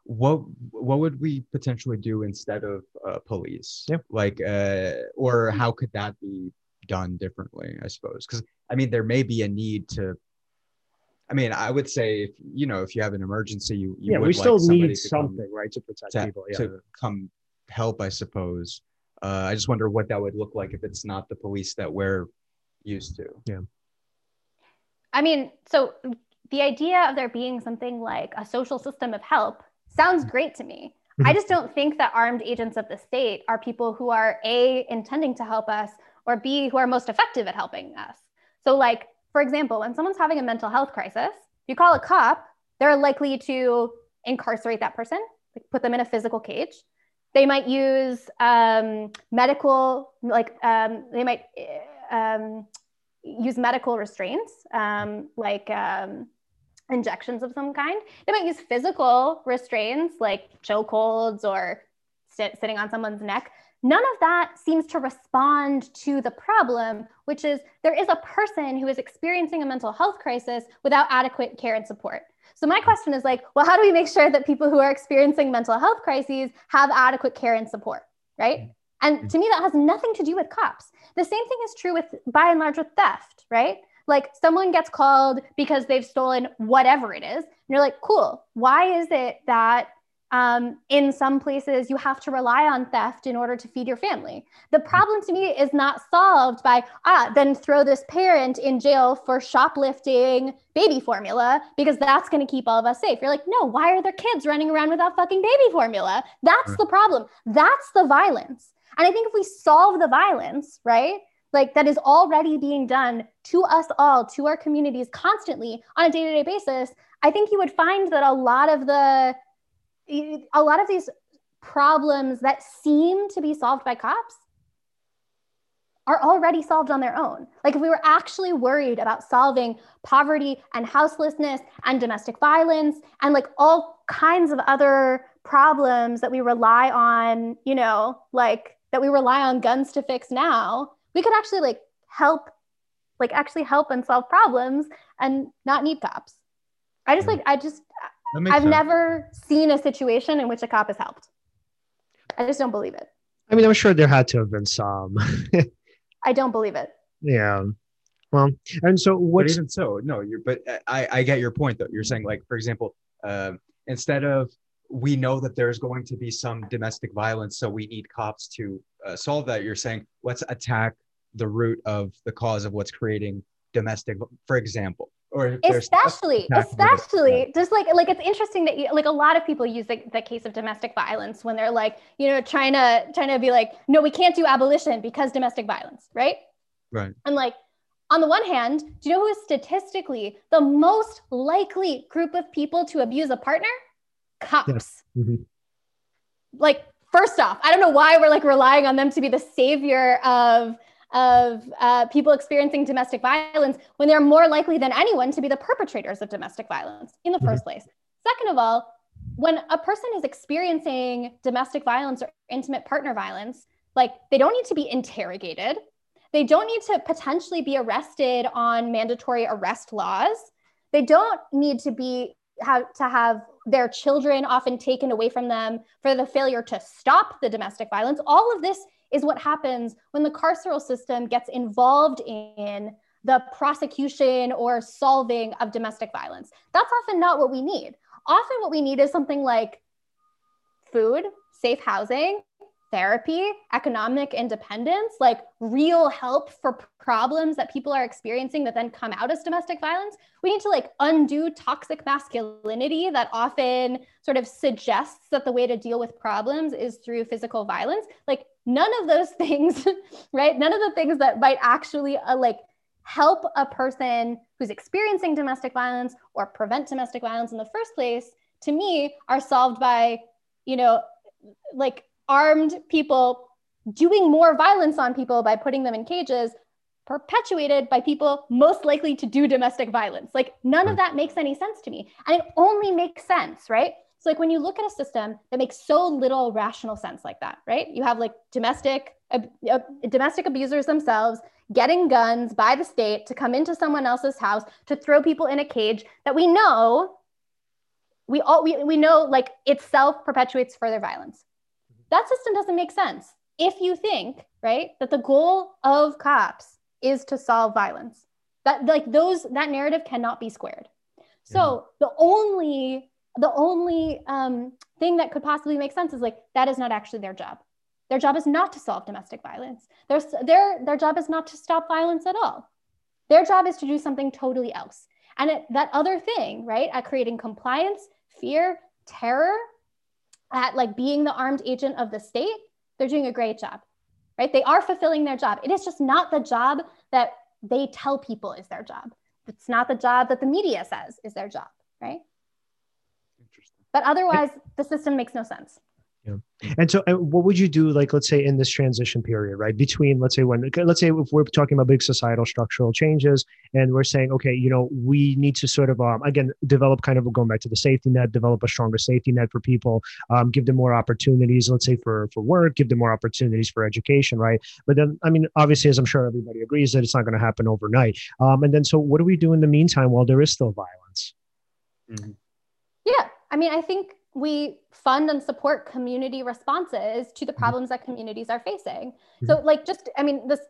what what would we potentially do instead of uh, police? Yeah. Like, uh, or how could that be done differently? I suppose because I mean there may be a need to I mean, I would say if you know if you have an emergency, you, you yeah, we still like need something come, right to protect to, people. Yeah. To come help, I suppose. Uh, I just wonder what that would look like if it's not the police that we're used to. Yeah. I mean, so the idea of there being something like a social system of help sounds great to me. I just don't think that armed agents of the state are people who are A, intending to help us, or B, who are most effective at helping us. So, like, for example, when someone's having a mental health crisis, if you call a cop, they're likely to incarcerate that person, put them in a physical cage. They might use um, medical, like um, they might um, use medical restraints, um, like um, injections of some kind. They might use physical restraints like chokeholds or sit, sitting on someone's neck. None of that seems to respond to the problem, which is there is a person who is experiencing a mental health crisis without adequate care and support. So my question is like, well, how do we make sure that people who are experiencing mental health crises have adequate care and support, right? Mm-hmm. And mm-hmm. to me, that has nothing to do with cops. The same thing is true with, by and large, with theft, right? Like someone gets called because they've stolen whatever it is, and you're like, cool. Why is it that um, in some places you have to rely on theft in order to feed your family. The problem to me is not solved by, ah, then throw this parent in jail for shoplifting baby formula because that's going to keep all of us safe. You're like, no, why are there kids running around without fucking baby formula? That's the problem. That's the violence. And I think if we solve the violence, right? Like that is already being done to us all, to our communities constantly on a day to day basis, I think you would find that a lot of the a lot of these problems that seem to be solved by cops are already solved on their own. Like if we were actually worried about solving poverty and houselessness and domestic violence and like all kinds of other problems that we rely on, you know, like that we rely on guns to fix now, we could actually like help like actually help and solve problems and not need cops. I just like I just I've sense. never seen a situation in which a cop has helped. I just don't believe it. I mean, I'm sure there had to have been some. I don't believe it. Yeah. Well, and so what? even so, no. You're, but I, I get your point though. You're saying like, for example, uh, instead of we know that there's going to be some domestic violence, so we need cops to uh, solve that. You're saying let's attack the root of the cause of what's creating domestic. For example, or especially especially just like like it's interesting that you, like a lot of people use the, the case of domestic violence when they're like you know trying to trying to be like no we can't do abolition because domestic violence right? Right. And like on the one hand do you know who is statistically the most likely group of people to abuse a partner? Cops. Mm-hmm. like first off i don't know why we're like relying on them to be the savior of of uh, people experiencing domestic violence when they're more likely than anyone to be the perpetrators of domestic violence in the 1st mm-hmm. place. Second of all, when a person is experiencing domestic violence or intimate partner violence, like they don't need to be interrogated. They don't need to potentially be arrested on mandatory arrest laws. They don't need to be have to have their children often taken away from them for the failure to stop the domestic violence. All of this is what happens when the carceral system gets involved in the prosecution or solving of domestic violence. That's often not what we need. Often, what we need is something like food, safe housing, therapy, economic independence, like real help for problems that people are experiencing that then come out as domestic violence. We need to like undo toxic masculinity that often sort of suggests that the way to deal with problems is through physical violence. Like none of those things, right? None of the things that might actually uh, like help a person who's experiencing domestic violence or prevent domestic violence in the first place to me are solved by, you know, like armed people doing more violence on people by putting them in cages perpetuated by people most likely to do domestic violence. Like none of that makes any sense to me. And it only makes sense, right? So like when you look at a system that makes so little rational sense like that, right? You have like domestic uh, uh, domestic abusers themselves getting guns by the state to come into someone else's house to throw people in a cage that we know we all we, we know like itself perpetuates further violence that system doesn't make sense if you think, right, that the goal of cops is to solve violence. That like those that narrative cannot be squared. So the only the only um, thing that could possibly make sense is like that is not actually their job. Their job is not to solve domestic violence. Their, their, their job is not to stop violence at all. Their job is to do something totally else. And it, that other thing, right, at creating compliance, fear, terror, at like being the armed agent of the state, they're doing a great job, right? They are fulfilling their job. It is just not the job that they tell people is their job. It's not the job that the media says is their job, right? Interesting. But otherwise, the system makes no sense. Yeah. And so, what would you do, like, let's say, in this transition period, right? Between, let's say, when, let's say, if we're talking about big societal structural changes, and we're saying, okay, you know, we need to sort of, um, again, develop kind of going back to the safety net, develop a stronger safety net for people, um, give them more opportunities, let's say, for for work, give them more opportunities for education, right? But then, I mean, obviously, as I'm sure everybody agrees, that it's not going to happen overnight. Um, and then, so what do we do in the meantime while there is still violence? Mm-hmm. Yeah, I mean, I think we fund and support community responses to the mm-hmm. problems that communities are facing. Mm-hmm. So like just I mean this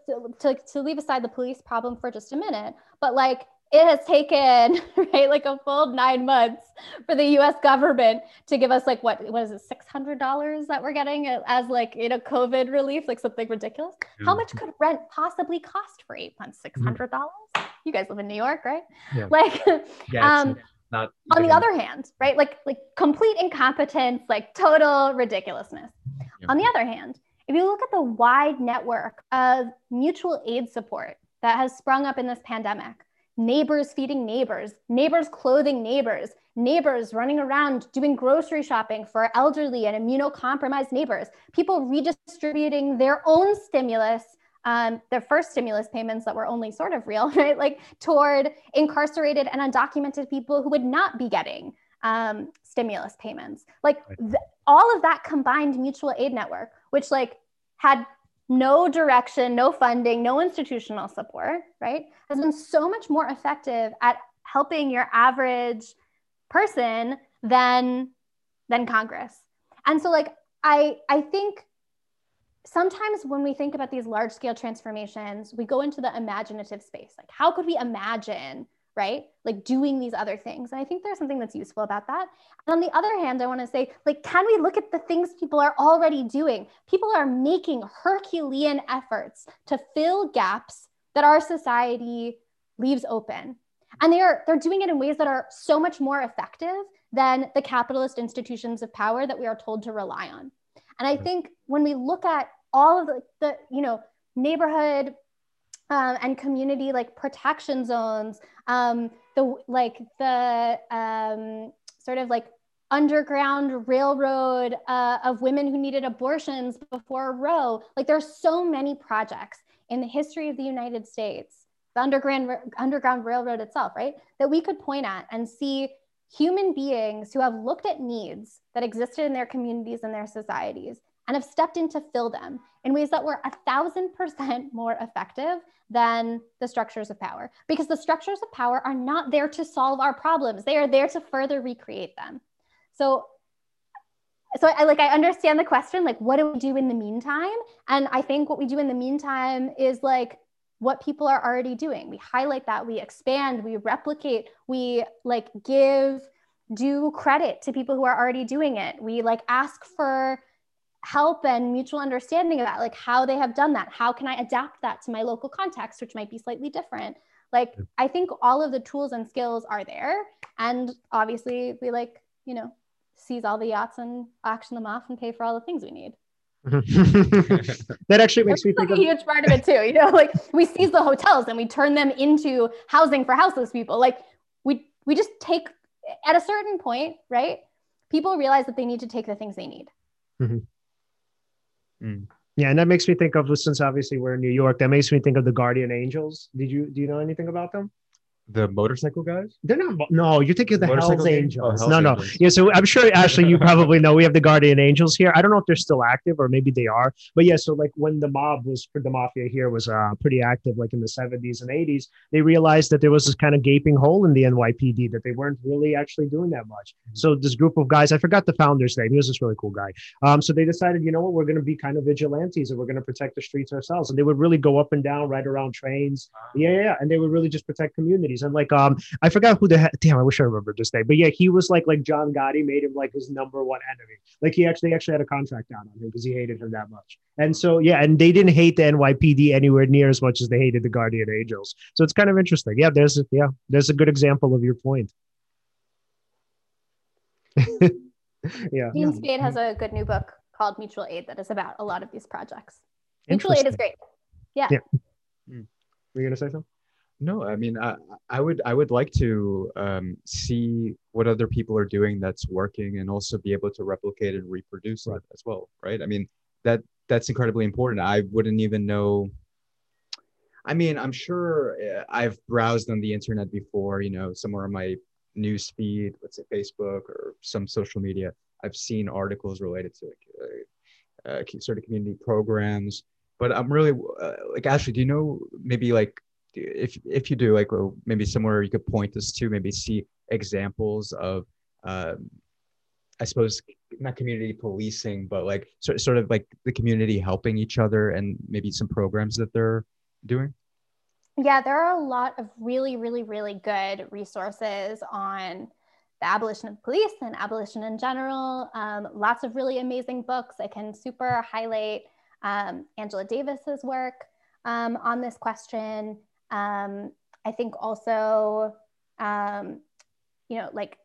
to, to leave aside the police problem for just a minute, but like it has taken right like a full nine months for the U.S. government to give us like what is it six hundred dollars that we're getting as like you know COVID relief like something ridiculous. Mm-hmm. How much could rent possibly cost for eight months? Six hundred dollars. Mm-hmm. You guys live in New York, right? Yeah. Like, yeah, um, not on the other hand right like like complete incompetence like total ridiculousness yeah. on the other hand if you look at the wide network of mutual aid support that has sprung up in this pandemic neighbors feeding neighbors neighbors clothing neighbors neighbors running around doing grocery shopping for elderly and immunocompromised neighbors people redistributing their own stimulus um, their first stimulus payments that were only sort of real, right? Like toward incarcerated and undocumented people who would not be getting um, stimulus payments. Like th- all of that combined mutual aid network, which like had no direction, no funding, no institutional support, right? Has been so much more effective at helping your average person than than Congress. And so like I I think sometimes when we think about these large scale transformations, we go into the imaginative space. Like, how could we imagine, right? Like doing these other things. And I think there's something that's useful about that. And on the other hand, I want to say, like, can we look at the things people are already doing? People are making Herculean efforts to fill gaps that our society leaves open. And they are they're doing it in ways that are so much more effective than the capitalist institutions of power that we are told to rely on. And I think when we look at all of the, the you know, neighborhood um, and community like protection zones, um, the like the um, sort of like underground railroad uh, of women who needed abortions before Roe. Like there are so many projects in the history of the United States, the underground underground railroad itself, right? That we could point at and see human beings who have looked at needs that existed in their communities and their societies and have stepped in to fill them in ways that were a thousand percent more effective than the structures of power. Because the structures of power are not there to solve our problems. They are there to further recreate them. So so I like I understand the question like what do we do in the meantime? And I think what we do in the meantime is like what people are already doing. We highlight that, we expand, we replicate, we like give due credit to people who are already doing it. We like ask for help and mutual understanding that, like how they have done that. How can I adapt that to my local context, which might be slightly different? Like, I think all of the tools and skills are there. And obviously, we like, you know, seize all the yachts and auction them off and pay for all the things we need. that actually makes That's me think of a huge part of it too. You know, like we seize the hotels and we turn them into housing for houseless people. Like we we just take at a certain point, right? People realize that they need to take the things they need. Mm-hmm. Mm. Yeah, and that makes me think of since obviously we're in New York. That makes me think of the Guardian Angels. Did you do you know anything about them? The motorcycle guys? They're not. No, you're thinking of the Hell's Angels. Oh, no, no. Yeah, so I'm sure Ashley, you probably know we have the Guardian Angels here. I don't know if they're still active or maybe they are, but yeah. So like when the mob was for the mafia here was uh, pretty active, like in the 70s and 80s, they realized that there was this kind of gaping hole in the NYPD that they weren't really actually doing that much. Mm-hmm. So this group of guys, I forgot the founder's name. He was this really cool guy. Um, so they decided, you know what, we're going to be kind of vigilantes and we're going to protect the streets ourselves. And they would really go up and down, right around trains. Yeah, yeah, yeah. And they would really just protect communities. And like um, I forgot who the. Damn, I wish I remembered this name. But yeah, he was like like John Gotti made him like his number one enemy. Like he actually actually had a contract out on him because he hated him that much. And so yeah, and they didn't hate the NYPD anywhere near as much as they hated the Guardian Angels. So it's kind of interesting. Yeah, there's yeah, there's a good example of your point. yeah. Dean Spade has a good new book called Mutual Aid that is about a lot of these projects. Mutual Aid is great. Yeah. Yeah. Mm. Were you gonna say something? No, I mean, I, I would I would like to um, see what other people are doing that's working, and also be able to replicate and reproduce right. it as well, right? I mean, that that's incredibly important. I wouldn't even know. I mean, I'm sure uh, I've browsed on the internet before, you know, somewhere on my news feed, let's say Facebook or some social media. I've seen articles related to like, uh, uh, sort of community programs, but I'm really uh, like, Ashley, do you know maybe like if if you do like well, maybe somewhere you could point us to maybe see examples of um, i suppose not community policing but like sort, sort of like the community helping each other and maybe some programs that they're doing? Yeah there are a lot of really really really good resources on the abolition of police and abolition in general. Um, lots of really amazing books. I can super highlight um, angela davis's work um, on this question um, I think also, um, you know, like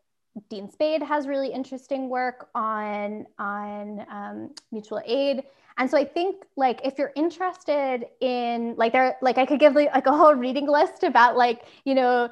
Dean Spade has really interesting work on on um, mutual aid. And so I think like if you're interested in like there like I could give like, a whole reading list about like you know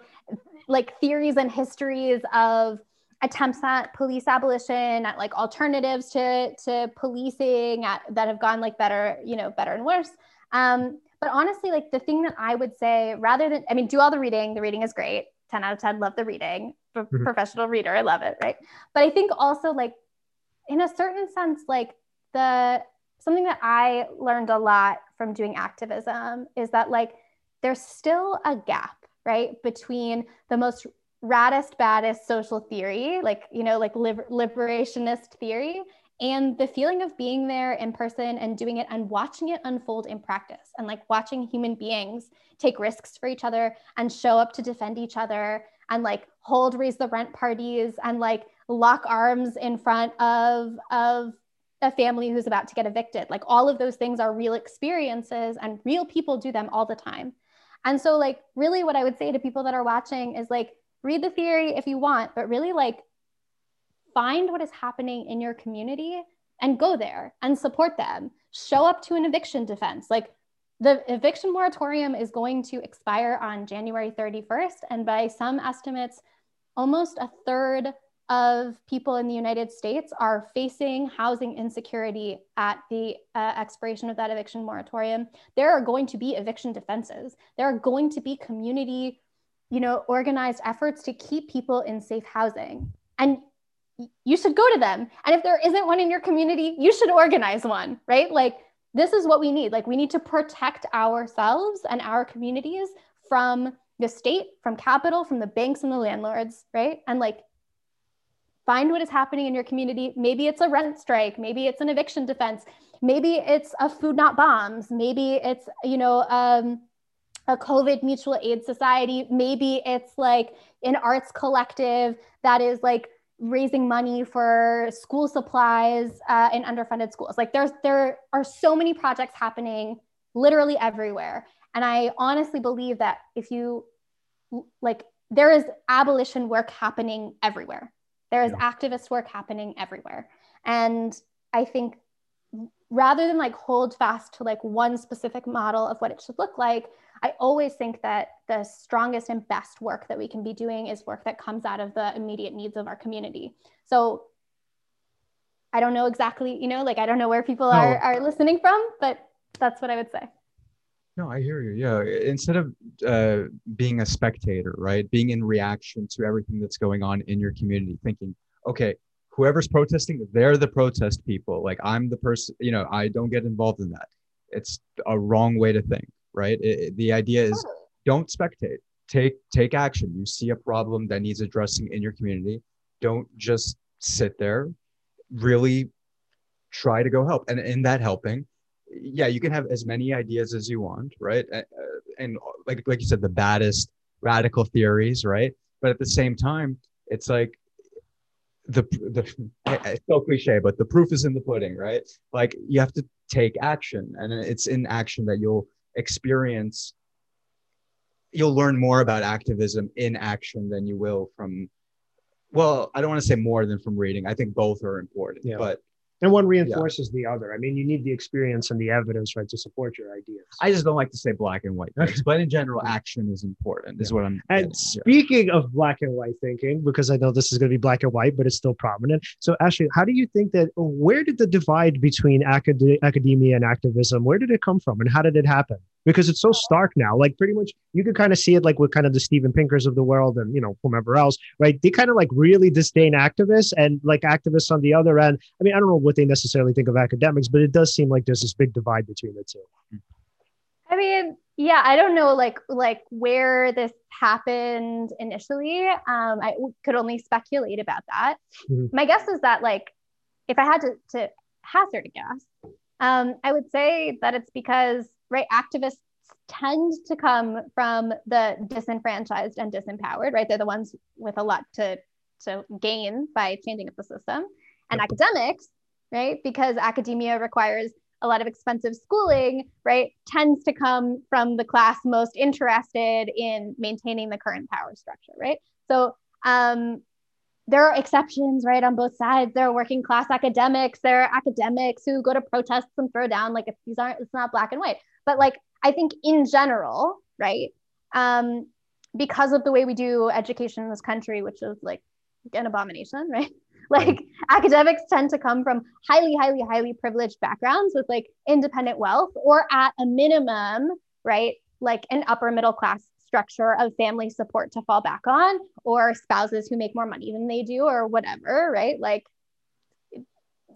like theories and histories of attempts at police abolition at like alternatives to to policing at, that have gone like better you know better and worse um, but honestly, like the thing that I would say, rather than, I mean, do all the reading. The reading is great. 10 out of 10, love the reading. Mm-hmm. Professional reader, I love it. Right. But I think also, like, in a certain sense, like the something that I learned a lot from doing activism is that, like, there's still a gap, right, between the most raddest, baddest social theory, like, you know, like liber- liberationist theory, and the feeling of being there in person and doing it and watching it unfold in practice and like watching human beings take risks for each other and show up to defend each other and like hold raise the rent parties and like lock arms in front of of a family who's about to get evicted. Like all of those things are real experiences and real people do them all the time. And so like really what i would say to people that are watching is like read the theory if you want but really like find what is happening in your community and go there and support them. Show up to an eviction defense. Like the eviction moratorium is going to expire on January 31st. And by some estimates, almost a third of people in the United States are facing housing insecurity at the uh, expiration of that eviction moratorium. There are going to be eviction defenses. There are going to be community, you know, organized efforts to keep people in safe housing. And you should go to them. And if there isn't one in your community, you should organize one, right? Like, this is what we need. Like, we need to protect ourselves and our communities from the state, from capital, from the banks and the landlords, right? And like, find what is happening in your community. Maybe it's a rent strike, maybe it's an eviction defense, maybe it's a food not bombs, maybe it's, you know, um, a COVID mutual aid society, maybe it's like an arts collective that is like raising money for school supplies uh, in underfunded schools. Like there's there are so many projects happening literally everywhere. And I honestly believe that if you like there is abolition work happening everywhere. There is yeah. activist work happening everywhere. And I think rather than like hold fast to like one specific model of what it should look like, I always think that the strongest and best work that we can be doing is work that comes out of the immediate needs of our community. So I don't know exactly, you know, like I don't know where people no. are, are listening from, but that's what I would say. No, I hear you. Yeah. Instead of uh, being a spectator, right? Being in reaction to everything that's going on in your community, thinking, okay, whoever's protesting, they're the protest people. Like I'm the person, you know, I don't get involved in that. It's a wrong way to think right? It, it, the idea is don't spectate. Take take action. You see a problem that needs addressing in your community. Don't just sit there. Really try to go help. And in that helping, yeah, you can have as many ideas as you want, right? And like like you said, the baddest radical theories, right? But at the same time, it's like the the it's so cliche, but the proof is in the pudding, right? Like you have to take action, and it's in action that you'll experience you'll learn more about activism in action than you will from well i don't want to say more than from reading i think both are important yeah. but and one reinforces yeah. the other. I mean, you need the experience and the evidence, right, to support your ideas. I just don't like to say black and white things, but in general, action is important. Is yeah. what I'm. And getting, speaking yeah. of black and white thinking, because I know this is going to be black and white, but it's still prominent. So, Ashley, how do you think that? Where did the divide between acad- academia and activism? Where did it come from, and how did it happen? Because it's so stark now. Like pretty much you can kind of see it like with kind of the Steven Pinkers of the world and you know whomever else, right? They kind of like really disdain activists and like activists on the other end. I mean, I don't know what they necessarily think of academics, but it does seem like there's this big divide between the two. I mean, yeah, I don't know like like where this happened initially. Um, I could only speculate about that. Mm-hmm. My guess is that like if I had to, to hazard a guess, um, I would say that it's because right? Activists tend to come from the disenfranchised and disempowered, right? They're the ones with a lot to, to gain by changing up the system. And yep. academics, right? Because academia requires a lot of expensive schooling, right? Tends to come from the class most interested in maintaining the current power structure, right? So um, there are exceptions, right, on both sides. There are working class academics. There are academics who go to protests and throw down. Like, if these aren't, it's not black and white. But like, I think in general, right, um, because of the way we do education in this country, which is like an abomination, right? Like academics tend to come from highly, highly, highly privileged backgrounds with like independent wealth, or at a minimum, right, like an upper middle class structure of family support to fall back on, or spouses who make more money than they do, or whatever, right? Like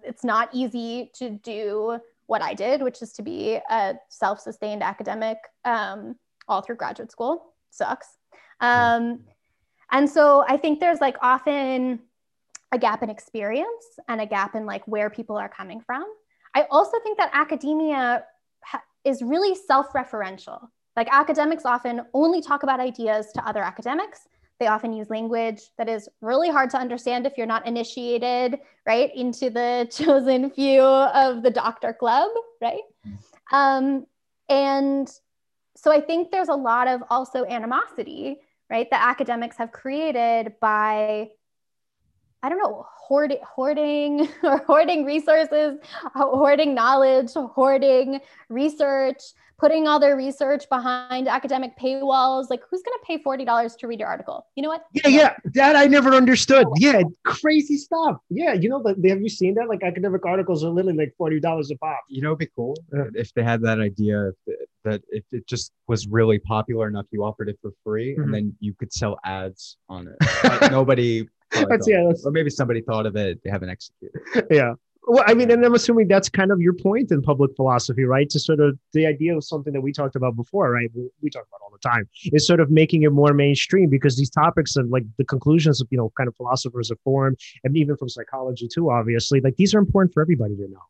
it's not easy to do what I did, which is to be a self sustained academic um, all through graduate school. Sucks. Um, and so I think there's like often a gap in experience and a gap in like where people are coming from. I also think that academia ha- is really self referential. Like academics often only talk about ideas to other academics they often use language that is really hard to understand if you're not initiated, right, into the chosen few of the doctor club, right? Um, and so I think there's a lot of also animosity, right, that academics have created by, I don't know, hoarding, hoarding or hoarding resources, hoarding knowledge, hoarding research, putting all their research behind academic paywalls. Like, who's going to pay $40 to read your article? You know what? Yeah, yeah. That I never understood. Yeah, crazy stuff. Yeah, you know, have you seen that? Like, academic articles are literally like $40 a pop. You know, it'd be cool yeah. if they had that idea that if it just was really popular enough, you offered it for free mm-hmm. and then you could sell ads on it. nobody. That's, yeah, that's, or maybe somebody thought of it, they haven't executed. Yeah. Well, I mean, and I'm assuming that's kind of your point in public philosophy, right? To sort of the idea of something that we talked about before, right? We, we talk about all the time is sort of making it more mainstream because these topics and like the conclusions of, you know, kind of philosophers have formed and even from psychology too, obviously, like these are important for everybody to know.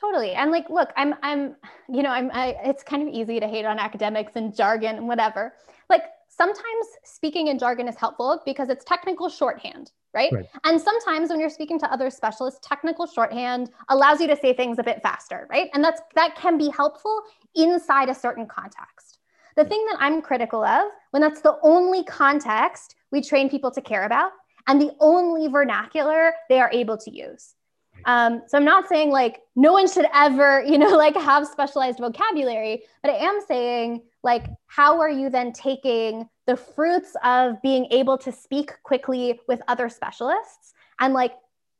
Totally. And like, look, I'm, I'm, you know, I'm, I, it's kind of easy to hate on academics and jargon and whatever. Like sometimes speaking in jargon is helpful because it's technical shorthand, right? right? And sometimes when you're speaking to other specialists, technical shorthand allows you to say things a bit faster, right? And that's that can be helpful inside a certain context. The thing that I'm critical of, when that's the only context we train people to care about and the only vernacular they are able to use. Um, so I'm not saying like no one should ever, you know, like have specialized vocabulary, but I am saying like how are you then taking the fruits of being able to speak quickly with other specialists and like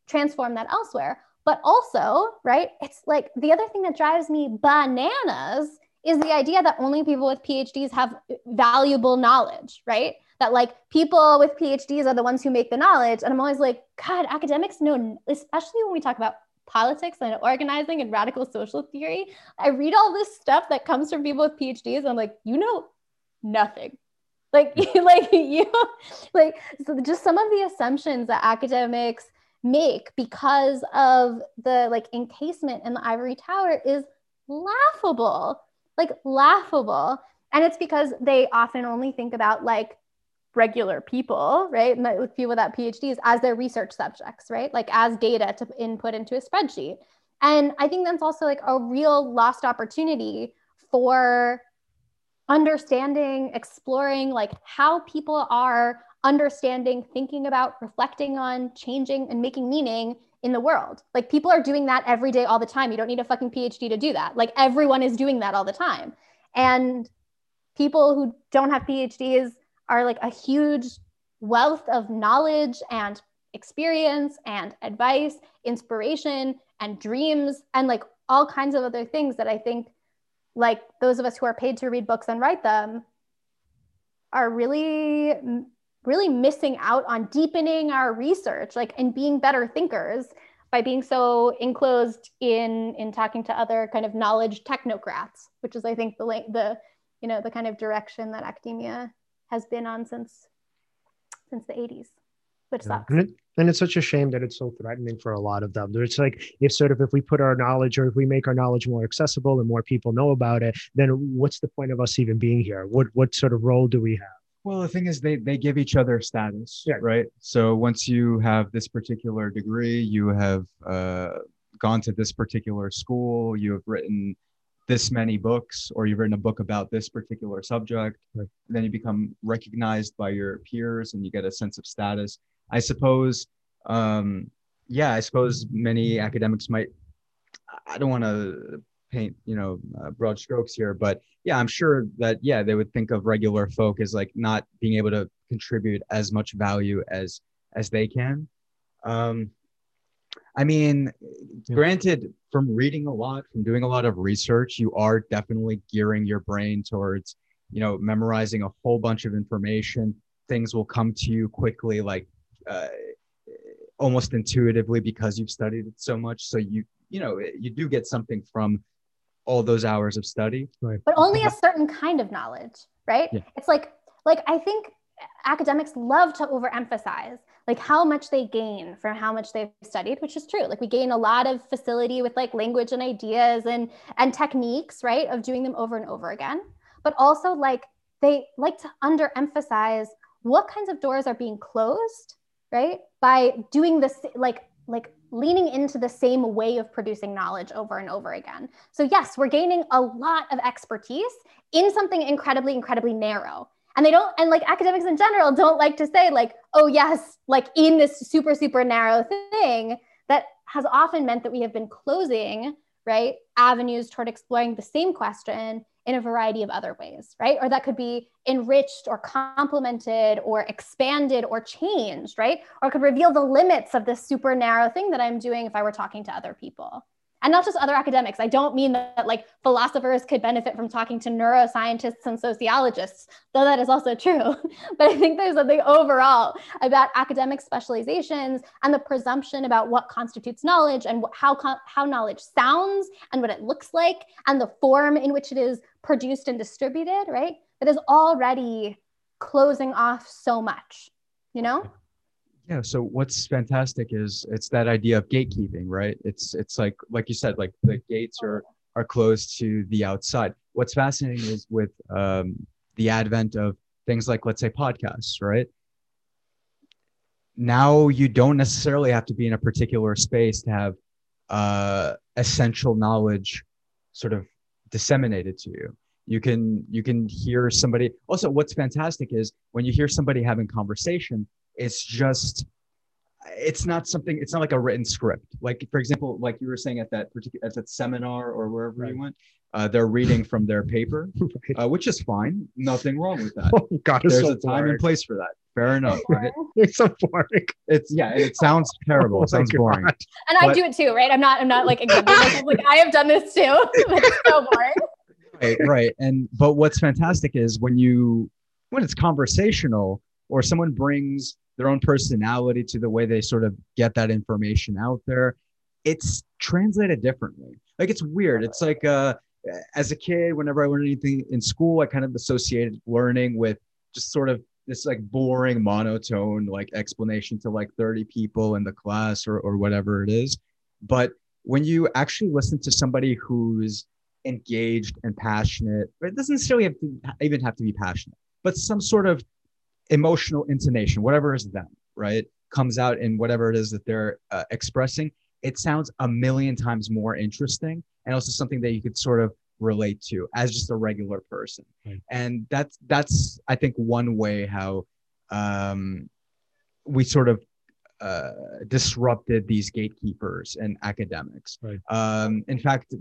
transform that elsewhere? But also, right, it's like the other thing that drives me bananas is the idea that only people with PhDs have valuable knowledge, right? that like people with PhDs are the ones who make the knowledge. And I'm always like, God, academics know, especially when we talk about politics and organizing and radical social theory. I read all this stuff that comes from people with PhDs. And I'm like, you know nothing. Like, mm. like you, like, so just some of the assumptions that academics make because of the like encasement in the ivory tower is laughable, like laughable. And it's because they often only think about like regular people, right? Like people without PhDs as their research subjects, right? Like as data to input into a spreadsheet. And I think that's also like a real lost opportunity for understanding, exploring like how people are understanding, thinking about, reflecting on, changing, and making meaning in the world. Like people are doing that every day, all the time. You don't need a fucking PhD to do that. Like everyone is doing that all the time. And people who don't have PhDs are like a huge wealth of knowledge and experience and advice, inspiration and dreams, and like all kinds of other things that I think, like those of us who are paid to read books and write them, are really really missing out on deepening our research like and being better thinkers by being so enclosed in in talking to other kind of knowledge technocrats which is i think the the you know the kind of direction that academia has been on since since the 80s which yeah. sucks and, it, and it's such a shame that it's so threatening for a lot of them it's like if sort of if we put our knowledge or if we make our knowledge more accessible and more people know about it then what's the point of us even being here what what sort of role do we have well, the thing is, they they give each other status, yeah. right? So once you have this particular degree, you have uh, gone to this particular school, you have written this many books, or you've written a book about this particular subject, right. then you become recognized by your peers, and you get a sense of status. I suppose, um, yeah, I suppose many academics might. I don't want to paint you know uh, broad strokes here but yeah i'm sure that yeah they would think of regular folk as like not being able to contribute as much value as as they can um i mean yeah. granted from reading a lot from doing a lot of research you are definitely gearing your brain towards you know memorizing a whole bunch of information things will come to you quickly like uh, almost intuitively because you've studied it so much so you you know you do get something from all those hours of study. Right. But only a certain kind of knowledge, right? Yeah. It's like like I think academics love to overemphasize like how much they gain from how much they've studied which is true like we gain a lot of facility with like language and ideas and and techniques right of doing them over and over again but also like they like to underemphasize what kinds of doors are being closed right by doing this like like leaning into the same way of producing knowledge over and over again. So, yes, we're gaining a lot of expertise in something incredibly, incredibly narrow. And they don't, and like academics in general don't like to say, like, oh, yes, like in this super, super narrow thing that has often meant that we have been closing, right, avenues toward exploring the same question in a variety of other ways, right? Or that could be enriched or complemented or expanded or changed, right? Or could reveal the limits of this super narrow thing that I'm doing if I were talking to other people and not just other academics. I don't mean that, that, like philosophers could benefit from talking to neuroscientists and sociologists, though that is also true. but I think there's something overall about academic specializations and the presumption about what constitutes knowledge and how how knowledge sounds and what it looks like and the form in which it is produced and distributed. Right, that is already closing off so much. You know. Yeah. So what's fantastic is it's that idea of gatekeeping, right? It's it's like like you said, like the gates are are closed to the outside. What's fascinating is with um, the advent of things like let's say podcasts, right? Now you don't necessarily have to be in a particular space to have uh, essential knowledge sort of disseminated to you you can you can hear somebody also what's fantastic is when you hear somebody having conversation it's just it's not something it's not like a written script. Like for example like you were saying at that particular at that seminar or wherever right. you went uh, they're reading from their paper right. uh, which is fine. Nothing wrong with that. Oh, God, there's so a time boring. and place for that. Fair enough. Right? it's so boring. It's yeah it sounds terrible. Oh it sounds boring. And but, i do it too right? I'm not i'm not like like i have done this too. It's so boring. Right right. And but what's fantastic is when you when it's conversational or someone brings their own personality to the way they sort of get that information out there it's translated differently. Like it's weird. It's like uh as a kid whenever i learned anything in school i kind of associated learning with just sort of this like boring monotone like explanation to like 30 people in the class or, or whatever it is. But when you actually listen to somebody who's engaged and passionate it doesn't necessarily have to even have to be passionate but some sort of emotional intonation, whatever is them, right, comes out in whatever it is that they're uh, expressing, it sounds a million times more interesting and also something that you could sort of relate to as just a regular person. Right. And that's that's I think one way how um, we sort of uh, disrupted these gatekeepers and academics. Right. Um, in fact,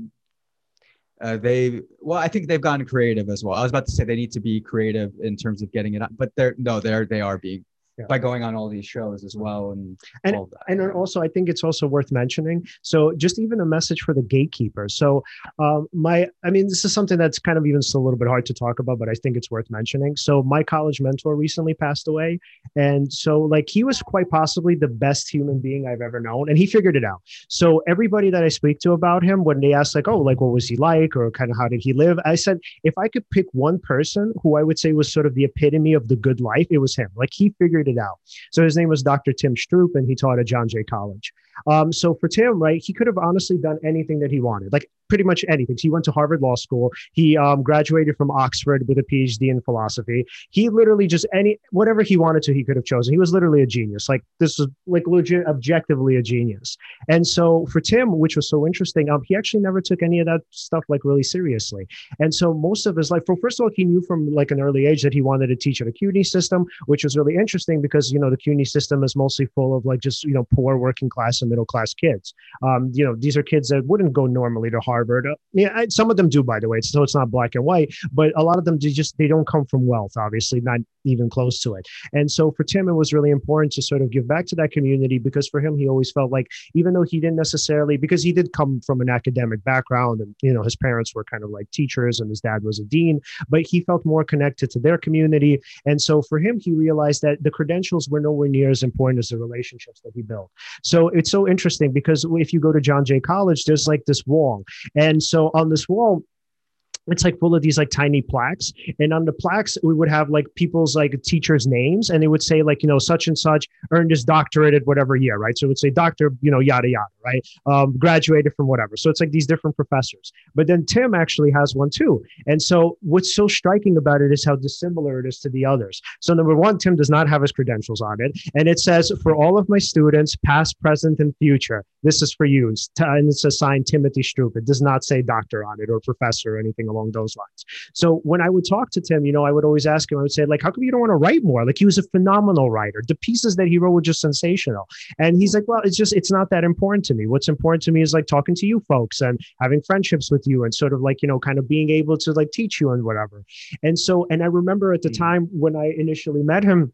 uh, they well, I think they've gotten creative as well. I was about to say they need to be creative in terms of getting it up, but they're no, they're they are being yeah. by going on all these shows as well and and, and also i think it's also worth mentioning so just even a message for the gatekeepers. So um, my i mean this is something that's kind of even still a little bit hard to talk about but i think it's worth mentioning. So my college mentor recently passed away and so like he was quite possibly the best human being i've ever known and he figured it out. So everybody that i speak to about him when they ask like oh like what was he like? or kind of how did he live? I said if i could pick one person who i would say was sort of the epitome of the good life it was him. Like he figured figured it out. So his name was Dr. Tim Stroup, and he taught at John Jay College. Um, so for Tim, right, he could have honestly done anything that he wanted, like pretty much anything. So he went to Harvard Law School. He um, graduated from Oxford with a PhD in philosophy. He literally just any whatever he wanted to, he could have chosen. He was literally a genius. Like this was like legit, objectively a genius. And so for Tim, which was so interesting, um, he actually never took any of that stuff like really seriously. And so most of his life, for first of all, he knew from like an early age that he wanted to teach at a CUNY system, which was really interesting because you know the CUNY system is mostly full of like just you know poor working class and middle class kids. Um, you know these are kids that wouldn't go normally to Harvard. Uh, yeah, some of them do, by the way. So it's not black and white, but a lot of them just they don't come from wealth, obviously, not even close to it. And so for Tim, it was really important to sort of give back to that community because for him, he always felt like even though he didn't necessarily because he did come from an academic background and you know his parents were kind of like teachers and his dad was a dean, but he felt more connected to their community. And so for him, he realized that the credentials were nowhere near as important as the relationships that he built. So it's so interesting because if you go to John Jay College, there's like this wall. And so on this wall, it's like full of these like tiny plaques. And on the plaques we would have like people's like teachers names and it would say like you know such and such earned his doctorate at whatever year right? So it would say doctor you know yada yada right? Um, graduated from whatever. So it's like these different professors. But then tim actually has one too. And so what's so striking about it is how dissimilar it is to the others. So number one tim does not have his credentials on it. And it says for all of my students past present and future this is for you. And it's assigned timothy stroup it does not say doctor on it or professor or anything along those lines. So when I would talk to Tim, you know, I would always ask him, I would say, like, how come you don't want to write more? Like he was a phenomenal writer. The pieces that he wrote were just sensational. And he's like, well, it's just, it's not that important to me. What's important to me is like talking to you folks and having friendships with you and sort of like, you know, kind of being able to like teach you and whatever. And so, and I remember at the mm. time when I initially met him,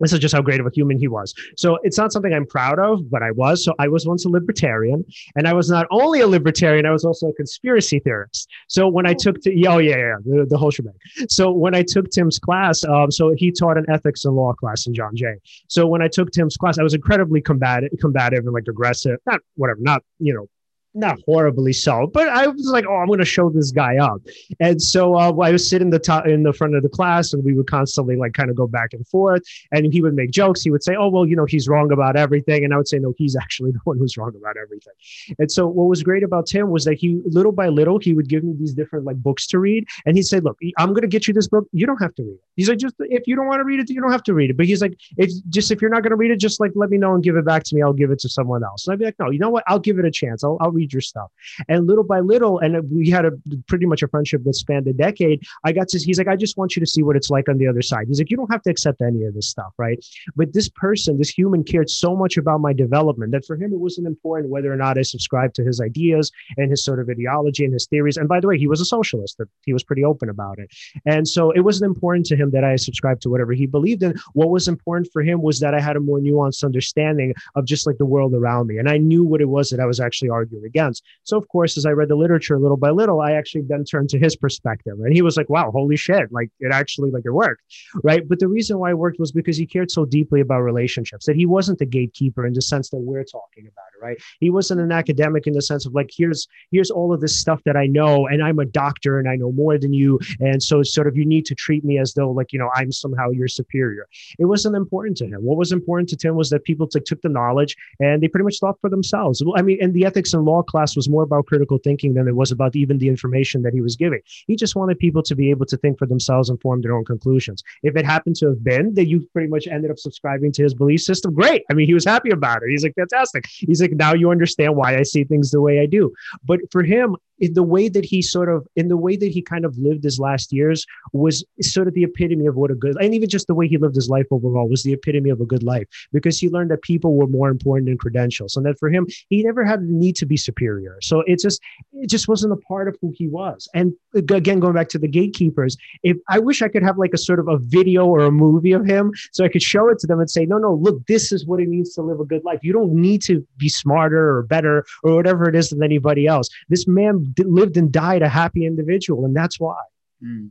this is just how great of a human he was. So it's not something I'm proud of, but I was. So I was once a libertarian, and I was not only a libertarian, I was also a conspiracy theorist. So when I oh. took to, oh yeah, yeah, the, the whole shebang. So when I took Tim's class, um, so he taught an ethics and law class in John Jay. So when I took Tim's class, I was incredibly combative, combative and like aggressive, not whatever, not you know not horribly so, but I was like, oh, I'm going to show this guy up. And so uh, I was sitting the top in the front of the class, and we would constantly like kind of go back and forth. And he would make jokes. He would say, oh, well, you know, he's wrong about everything, and I would say, no, he's actually the one who's wrong about everything. And so what was great about Tim was that he, little by little, he would give me these different like books to read, and he'd say, look, I'm going to get you this book. You don't have to read it. He's like, just if you don't want to read it, you don't have to read it. But he's like, if just if you're not going to read it, just like let me know and give it back to me. I'll give it to someone else. And I'd be like, no, you know what? I'll give it a chance. I'll, I'll read your stuff. And little by little, and we had a pretty much a friendship that spanned a decade. I got to, he's like, I just want you to see what it's like on the other side. He's like, you don't have to accept any of this stuff, right? But this person, this human cared so much about my development that for him, it wasn't important whether or not I subscribed to his ideas and his sort of ideology and his theories. And by the way, he was a socialist, he was pretty open about it. And so it wasn't important to him that I subscribed to whatever he believed in. What was important for him was that I had a more nuanced understanding of just like the world around me. And I knew what it was that I was actually arguing against. So, of course, as I read the literature little by little, I actually then turned to his perspective. And he was like, wow, holy shit, like it actually, like it worked. Right. But the reason why it worked was because he cared so deeply about relationships that he wasn't the gatekeeper in the sense that we're talking about it. Right. He wasn't an academic in the sense of like, here's, here's all of this stuff that I know, and I'm a doctor and I know more than you. And so sort of, you need to treat me as though like, you know, I'm somehow your superior. It wasn't important to him. What was important to Tim was that people took the knowledge and they pretty much thought for themselves. I mean, and the ethics and law class was more about critical thinking than it was about even the information that he was giving. He just wanted people to be able to think for themselves and form their own conclusions. If it happened to have been that you pretty much ended up subscribing to his belief system, great. I mean, he was happy about it. He's like, fantastic. He's like, now you understand why I see things the way I do. But for him, in the way that he sort of in the way that he kind of lived his last years was sort of the epitome of what a good and even just the way he lived his life overall was the epitome of a good life because he learned that people were more important than credentials and that for him he never had the need to be superior. So it just it just wasn't a part of who he was. And again going back to the gatekeepers if i wish i could have like a sort of a video or a movie of him so i could show it to them and say no no look this is what it means to live a good life. You don't need to be smarter or better or whatever it is than anybody else. This man lived and died a happy individual, and that's why. Mm.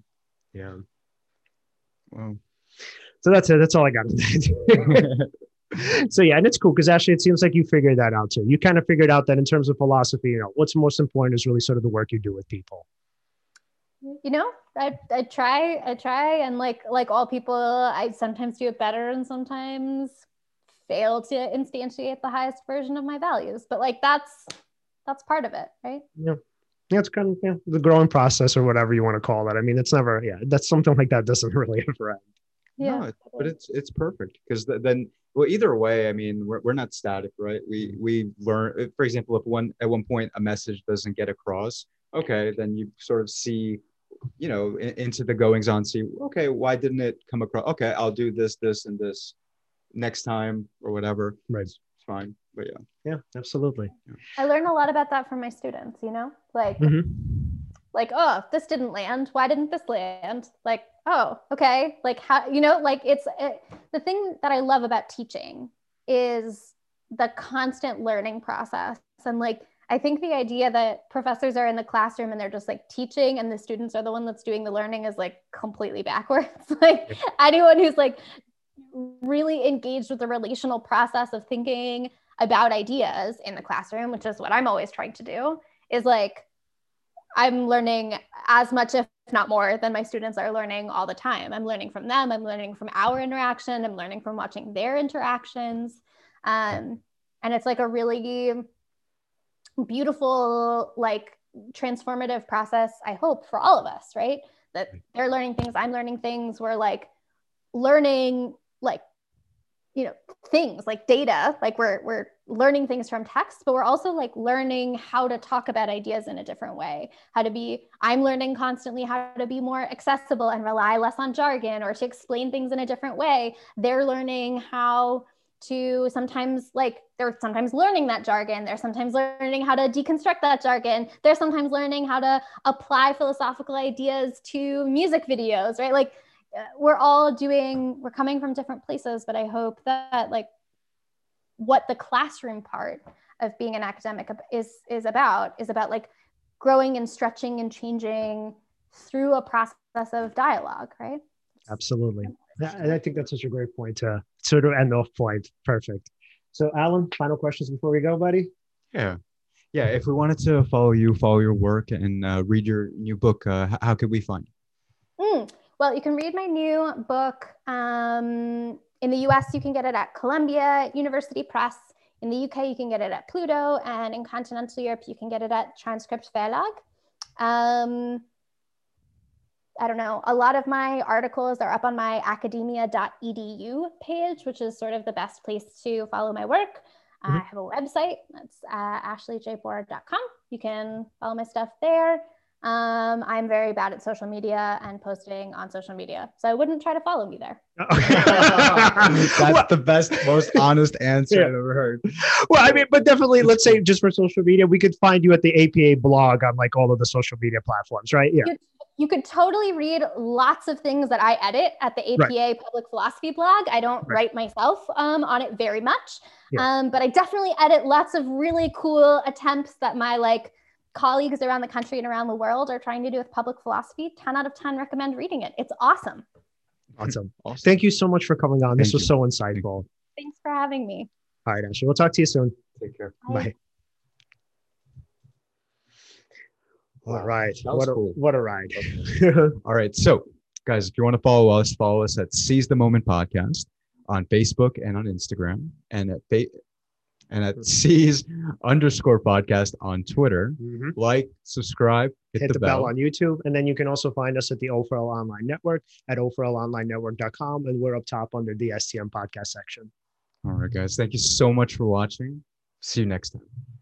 Yeah. Wow. So that's it. That's all I got. To say. So yeah, and it's cool because actually, it seems like you figured that out too. You kind of figured out that in terms of philosophy, you know, what's most important is really sort of the work you do with people. You know, I, I try, I try, and like like all people, I sometimes do it better, and sometimes fail to instantiate the highest version of my values. But like that's that's part of it, right? Yeah yeah, it's kind of yeah, the growing process or whatever you want to call it. I mean, it's never, yeah, that's something like that doesn't really ever end. Yeah, no, but it's it's perfect because then well either way i mean we're, we're not static right? We we learn for example if one at one point a message doesn't get across okay then you sort of see you know in, into the goings on see okay why didn't it come across? Okay i'll do this this and this next time or whatever. Right it's fine but yeah. Yeah absolutely. I learn a lot about that from my students you know? Like mm-hmm. like oh this didn't land. Why didn't this land? Like oh okay. Like how you know like it's it, the thing that i love about teaching is the constant learning process. And like I think the idea that professors are in the classroom and they're just like teaching and the students are the one that's doing the learning is like completely backwards. like anyone who's like really engaged with the relational process of thinking about ideas in the classroom, which is what I'm always trying to do, is like I'm learning as much, if not more, than my students are learning all the time. I'm learning from them. I'm learning from our interaction. I'm learning from watching their interactions. Um, and it's like a really beautiful, like transformative process, I hope, for all of us, right? That they're learning things, I'm learning things. We're like learning like you know things like data like we're we're learning things from text but we're also like learning how to talk about ideas in a different way. How to be i'm learning constantly how to be more accessible and rely less on jargon or to explain things in a different way. They're learning how to sometimes like they're sometimes learning that jargon. They're sometimes learning how to deconstruct that jargon. They're sometimes learning how to apply philosophical ideas to music videos right? Like we're all doing we're coming from different places but i hope that like what the classroom part of being an academic is is about is about like growing and stretching and changing through a process of dialogue right? Absolutely. And i think that's such a great point to sort of end off point. Perfect. So alan final questions before we go buddy? Yeah. Yeah if we wanted to follow you follow your work and uh, read your new book uh, how could we find you? Mm. Well, you can read my new book. Um, in the US, you can get it at Columbia University Press. In the UK, you can get it at Pluto. And in continental Europe, you can get it at Transcript Verlag. Um, I don't know, a lot of my articles are up on my academia.edu page, which is sort of the best place to follow my work. Mm-hmm. I have a website that's uh, ashleyjbohrer.com. You can follow my stuff there. Um, I'm very bad at social media and posting on social media. So I wouldn't try to follow me there. That's well, the best, most honest answer yeah. I've ever heard. Well, I mean, but definitely, let's say just for social media, we could find you at the APA blog on like all of the social media platforms, right? Yeah. You, you could totally read lots of things that I edit at the APA right. Public Philosophy blog. I don't right. write myself um, on it very much, yeah. um, but I definitely edit lots of really cool attempts that my like colleagues around the country and around the world are trying to do with public philosophy, 10 out of 10 recommend reading it. It's awesome. Awesome. awesome. Thank you so much for coming on. Thank this was so insightful. Thanks for having me. All right, Ashley. We'll talk to you soon. Take care. Bye. Bye. All right. What a, cool. what a ride. All right. So, guys, if you want to follow us, follow us at Seize the Moment Podcast on Facebook and on Instagram. And at fa- and at Seize underscore podcast on Twitter. Mm-hmm. Like, subscribe, hit, hit the, the bell. bell. on YouTube. And then you can also find us at the OFRL Online Network at OFRLOnlineNetwork.com. And we're up top under the STM podcast section. All right, guys. Thank you so much for watching. See you next time.